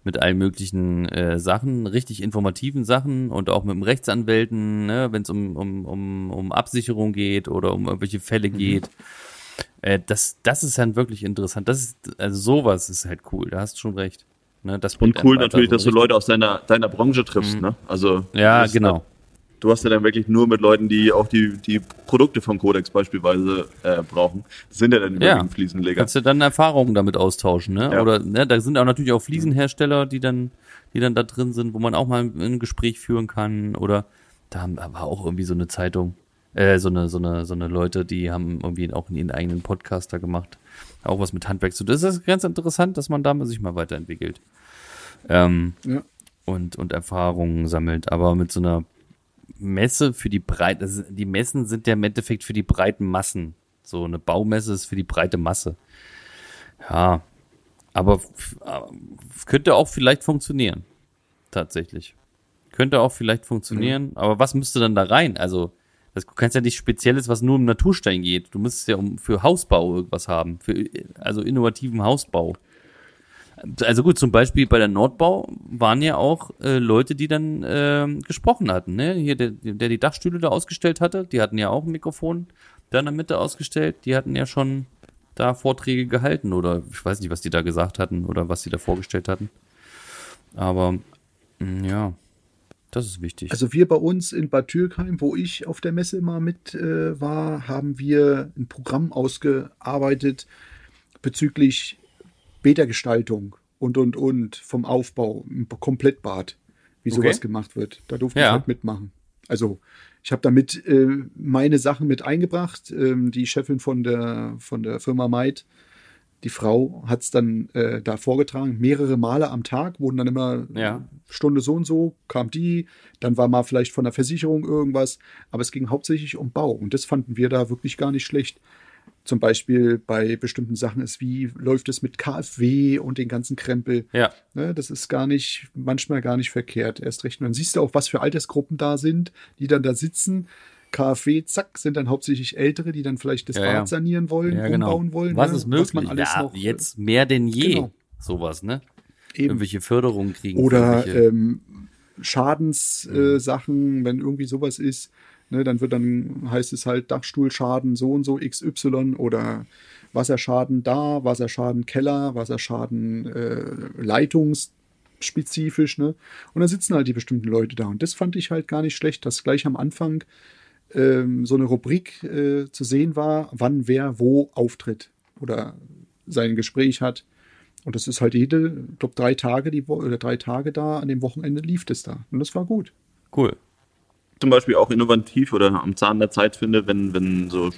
mit allen möglichen äh, Sachen, richtig informativen Sachen und auch mit dem Rechtsanwälten, ne, wenn es um, um, um, um Absicherung geht oder um irgendwelche Fälle Mhm. geht. Äh, das, das ist dann wirklich interessant. Das ist, also sowas ist halt cool, da hast du schon recht. Ne, das Und cool natürlich, so dass du Leute aus deiner, deiner Branche triffst, ne? Also. Ja, genau. Du hast ja dann wirklich nur mit Leuten, die auch die, die Produkte vom Codex beispielsweise äh, brauchen. Das sind ja dann Ja. überwiegend Fliesenleger. Kannst du dann Erfahrungen damit austauschen, ne? Ja. Oder ne, da sind auch natürlich auch Fliesenhersteller, die dann, die dann da drin sind, wo man auch mal ein Gespräch führen kann. Oder da haben war auch irgendwie so eine Zeitung, äh, so eine, so eine, so eine Leute, die haben irgendwie auch in ihren eigenen Podcast da gemacht. Auch was mit Handwerk zu. Das ist ganz interessant, dass man da sich mal weiterentwickelt. Ähm, Ja. und, und Erfahrungen sammelt. Aber mit so einer Messe für die breite, ist- die Messen sind ja im Endeffekt für die breiten Massen. So eine Baumesse ist für die breite Masse. Ja, aber äh, könnte auch vielleicht funktionieren. Tatsächlich. Könnte auch vielleicht funktionieren. Aber was müsste dann da rein? Also, das, du kannst ja nicht Spezielles, was nur um Naturstein geht. Du müsstest ja um, für Hausbau irgendwas haben. Für, also innovativen Hausbau. Also gut, zum Beispiel bei der Nordbau waren ja auch äh, Leute, die dann ähm, gesprochen hatten. Ne? Hier, der, der die Dachstühle da ausgestellt hatte, die hatten ja auch ein Mikrofon da in der Mitte ausgestellt. Die hatten ja schon da Vorträge gehalten oder ich weiß nicht, was die da gesagt hatten oder was sie da vorgestellt hatten. Aber mh, ja, das ist wichtig. Also wir bei uns in Bad Türkheim, wo ich auf der Messe mal mit äh, war, haben wir ein Programm ausgearbeitet bezüglich Bädergestaltung und und und vom Aufbau im Komplettbad, wie Okay. sowas gemacht wird. Da durfte Ja. ich halt mitmachen. Also ich habe damit äh, meine Sachen mit eingebracht. Ähm, die Chefin von der von der Firma Maid, die Frau hat es dann äh, da vorgetragen, mehrere Male am Tag, wurden dann immer Ja. Stunde so und so, kam die, dann war mal vielleicht von der Versicherung irgendwas, aber es ging hauptsächlich um Bau und das fanden wir da wirklich gar nicht schlecht. Zum Beispiel bei bestimmten Sachen ist, wie läuft es mit KfW und den ganzen Krempel. ja, Ne, das ist gar nicht, manchmal gar nicht verkehrt. Erst recht. Und dann siehst du auch, was für Altersgruppen da sind, die dann da sitzen. KfW, zack, sind dann hauptsächlich Ältere, die dann vielleicht das Ja, Bad ja. sanieren wollen, ja genau. umbauen wollen. was ne, ist möglich? man alles ja, noch, äh, jetzt mehr denn je. genau. Sowas, ne? eben. Irgendwelche Förderungen kriegen. Oder ähm, Schadenssachen, äh, Sachen, wenn irgendwie sowas ist, ne, dann wird dann, heißt es halt Dachstuhlschaden so und so XY oder Wasserschaden da, Wasserschaden Keller, Wasserschaden äh, leitungsspezifisch, ne? Und dann sitzen halt die bestimmten Leute da. Und das fand ich halt gar nicht schlecht, dass gleich am Anfang ähm, so eine Rubrik äh, zu sehen war, wann wer wo auftritt oder sein Gespräch hat. Und das ist halt jede, ich glaube, drei Tage die Wo oder drei Tage da, an dem Wochenende lief das da. Und das war gut. cool. Zum Beispiel auch innovativ oder am Zahn der Zeit finde, wenn, wenn so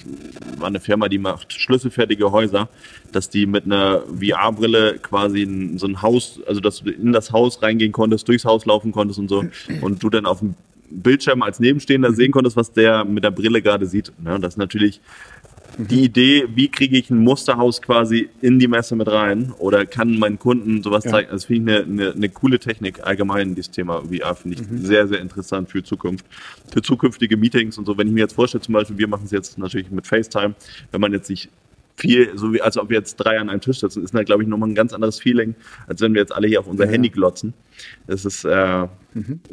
eine Firma, die macht schlüsselfertige Häuser, dass die mit einer VR-Brille quasi so ein Haus, also dass du in das Haus reingehen konntest, durchs Haus laufen konntest und so und du dann auf dem Bildschirm als Nebenstehender sehen konntest, was der mit der Brille gerade sieht. Ja, das ist natürlich die Idee, wie kriege ich ein Musterhaus quasi in die Messe mit rein oder kann meinen Kunden sowas Ja. zeigen. Das finde ich eine, eine, eine coole Technik allgemein, dieses Thema VR finde ich sehr, sehr interessant für Zukunft, für zukünftige Meetings und so. Wenn ich mir jetzt vorstelle, zum Beispiel, wir machen es jetzt natürlich mit FaceTime, wenn man jetzt nicht viel, so wie als ob wir jetzt drei an einem Tisch sitzen, ist halt, glaube ich, nochmal ein ganz anderes Feeling, als wenn wir jetzt alle hier auf unser Ja. Handy glotzen. Das ist äh,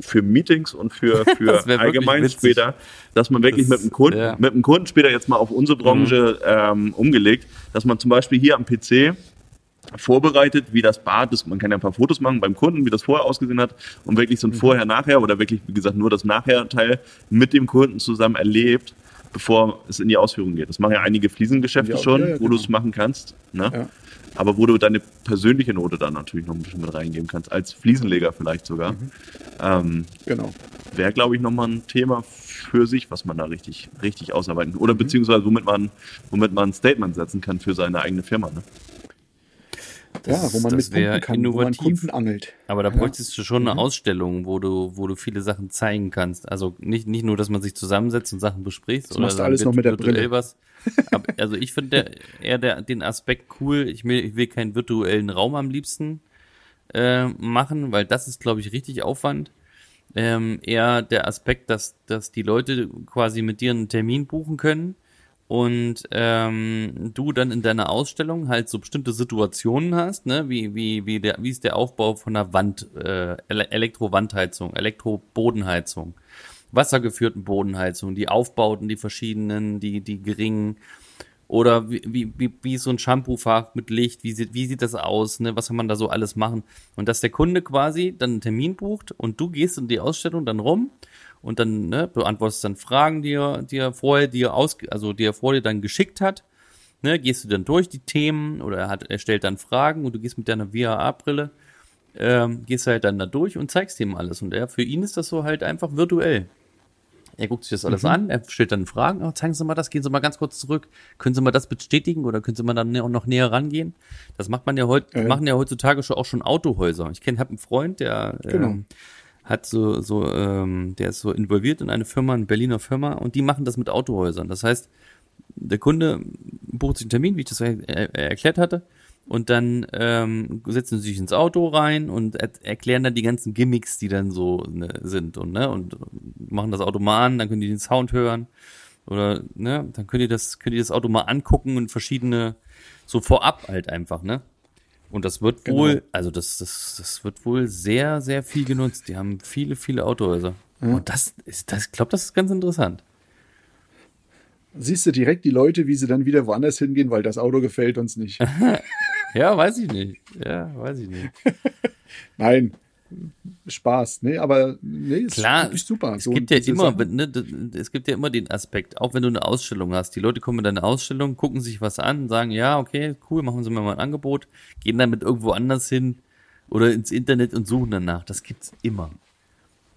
für Meetings und für, für allgemein später, dass man wirklich Das- mit dem Kunden, ja. mit dem Kunden später jetzt mal auf unsere Branche ähm, umgelegt, dass man zum Beispiel hier am PC vorbereitet, wie das Bad ist. Man kann ja ein paar Fotos machen beim Kunden, wie das vorher ausgesehen hat und wirklich so ein Vorher-Nachher oder wirklich, wie gesagt, nur das Nachher-Teil mit dem Kunden zusammen erlebt, bevor es in die Ausführung geht. Das machen ja einige Fliesengeschäfte Ja, schon, ja, ja, wo du genau. es machen kannst. Ne? Aber wo du deine persönliche Note dann natürlich noch ein bisschen mit reingeben kannst, als Fliesenleger vielleicht sogar. Ähm, Genau. wäre, glaube ich, nochmal ein Thema für sich, was man da richtig, richtig ausarbeiten Oder beziehungsweise womit man, womit man ein Statement setzen kann für seine eigene Firma. Ne? Ja, wo man das mit Kunden kann, wo man innovativ. Kunden angelt. Aber da Ja. bräuchtest du schon Mhm. eine Ausstellung, wo du, wo du viele Sachen zeigen kannst. Also nicht, nicht nur, dass man sich zusammensetzt und Sachen bespricht. Das machst du alles noch mit der virtuell Brille. Was. Aber, also ich finde eher der, den Aspekt cool. Ich will, ich will keinen virtuellen Raum am liebsten äh, machen, weil das ist, glaube ich, richtig Aufwand. Ähm, eher der Aspekt, dass, dass die Leute quasi mit dir einen Termin buchen können und ähm, du dann in deiner Ausstellung halt so bestimmte Situationen hast, ne, wie wie wie der wie ist der Aufbau von einer Wand äh, Ele Elektrowandheizung, Elektrobodenheizung, wassergeführten Bodenheizung, die Aufbauten, die verschiedenen, die die geringen oder wie, wie, wie, wie ist so ein Shampoo-Fach mit Licht, wie sieht, wie sieht das aus, ne? was kann man da so alles machen? Und dass der Kunde quasi dann einen Termin bucht und du gehst in die Ausstellung dann rum und dann ne, beantwortest dann Fragen, die er, die er vorher dir aus, also die er vor dir dann geschickt hat. Ne, gehst du dann durch die Themen oder er, hat, er stellt dann Fragen und du gehst mit deiner VRA-Brille, ähm, gehst halt dann da durch und zeigst ihm alles. Und er, für ihn ist das so halt einfach virtuell. Er guckt sich das alles Mhm. an, er stellt dann Fragen, oh, zeigen Sie mal das, gehen Sie mal ganz kurz zurück, können Sie mal das bestätigen oder können Sie mal dann noch näher rangehen? Das macht man ja heute, Ja. machen ja heutzutage schon auch schon Autohäuser. Ich kenne, habe einen Freund, der Genau. ähm, hat so, so, ähm, der ist so involviert in eine Firma, eine Berliner Firma, und die machen das mit Autohäusern. Das heißt, der Kunde bucht sich einen Termin, wie ich das er, er erklärt hatte, und dann ähm, setzen sie sich ins Auto rein und er erklären dann die ganzen Gimmicks, die dann so ne, sind und ne und machen das Auto mal an, dann können die den Sound hören oder ne, dann könnt ihr das könnt ihr das Auto mal angucken und verschiedene so vorab halt einfach ne. Und das wird Genau. wohl, also das, das, das wird wohl sehr, sehr viel genutzt. Die haben viele, viele Autohäuser. Und das ist, das, ich glaube, das ist ganz interessant. Siehst du direkt die Leute, wie sie dann wieder woanders hingehen, weil das Auto gefällt uns nicht. Ja, weiß ich nicht. Ja, weiß ich nicht. Nein, Spaß. Nee, aber nee, ist Klar, wirklich super. Es So gibt ja immer, ne, es gibt ja immer den Aspekt, auch wenn du eine Ausstellung hast. Die Leute kommen in deine Ausstellung, gucken sich was an, sagen, ja, okay, cool, machen Sie mir mal ein Angebot, gehen damit irgendwo anders hin oder ins Internet und suchen danach. Das gibt's immer.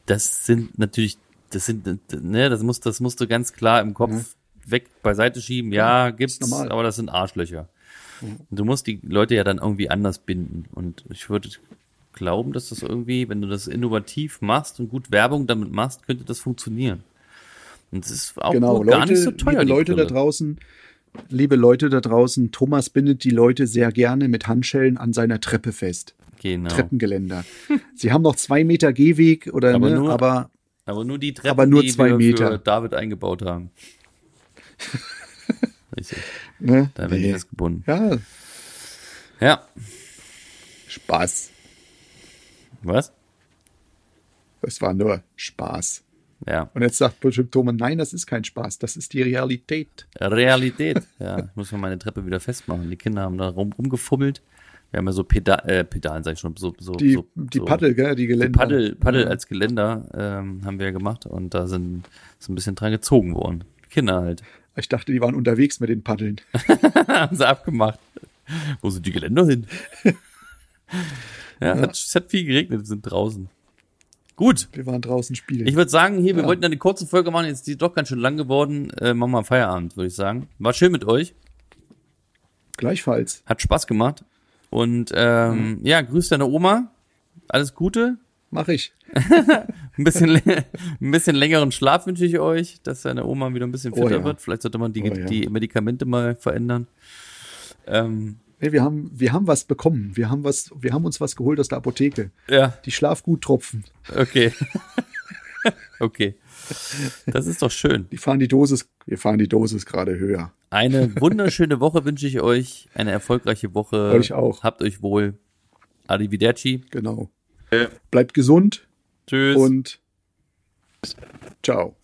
Das sind natürlich, das sind, ne, das musst, das musst du ganz klar im Kopf weg beiseite schieben. Ja, gibt's, normal. aber das sind Arschlöcher. Du musst die Leute ja dann irgendwie anders binden. Und ich würde glauben, dass das irgendwie, wenn du das innovativ machst und gut Werbung damit machst, könnte das funktionieren. Und es ist auch Genau, Leute, gar nicht so teuer. liebe die Leute da Brille. draußen, liebe Leute da draußen, Thomas bindet die Leute sehr gerne mit Handschellen an seiner Treppe fest. Genau. Treppengeländer. Sie haben noch zwei Meter Gehweg oder Aber ne, nur- aber Aber nur die Treppen, Aber nur die zwei wir Meter. für David eingebaut haben. Richtig. ne, Da ich nee. fest gebunden. ja, Ja. Spaß. Was? Es war nur Spaß. Ja. Und jetzt sagt bestimmt Thomas, nein, das ist kein Spaß, das ist die Realität. Realität. Ja, ich muss mal meine Treppe wieder festmachen. Die Kinder haben da rum, rumgefummelt. Wir haben ja so Peda äh, Pedalen, sag ich schon, so, so, Die, so, die Paddel, gell, die Geländer. Paddel, Paddel als Geländer ähm, haben wir gemacht und da sind so ein bisschen dran gezogen worden. Die Kinder halt. Ich dachte, die waren unterwegs mit den Paddeln. haben sie abgemacht. Wo sind die Geländer hin? ja, Es, hat, es hat viel geregnet, wir sind draußen. Gut. Wir waren draußen spielen. Ich würde sagen, hier, wir Ja. wollten eine kurze Folge machen, jetzt ist die doch ganz schön lang geworden. Äh, machen wir Feierabend, würde ich sagen. War schön mit euch. Gleichfalls. Hat Spaß gemacht. Und ähm, ja, grüß deine Oma. Alles Gute. Mach ich. Ein bisschen, ein bisschen längeren Schlaf wünsche ich euch, dass deine Oma wieder ein bisschen Oh fitter ja. wird. Vielleicht sollte man die, Oh ja. die Medikamente mal verändern. Ähm, Nee, wir haben, wir haben was bekommen. Wir haben was, wir haben uns was geholt aus der Apotheke. ja, Die Schlafguttropfen. okay. okay. Das ist doch schön. Die fahren die Dosis, wir fahren die Dosis gerade höher. Eine wunderschöne Woche wünsche ich euch. Eine erfolgreiche Woche. Euch auch. Habt euch wohl. Arrivederci. Genau. Äh, Bleibt gesund Tschüss. und ciao.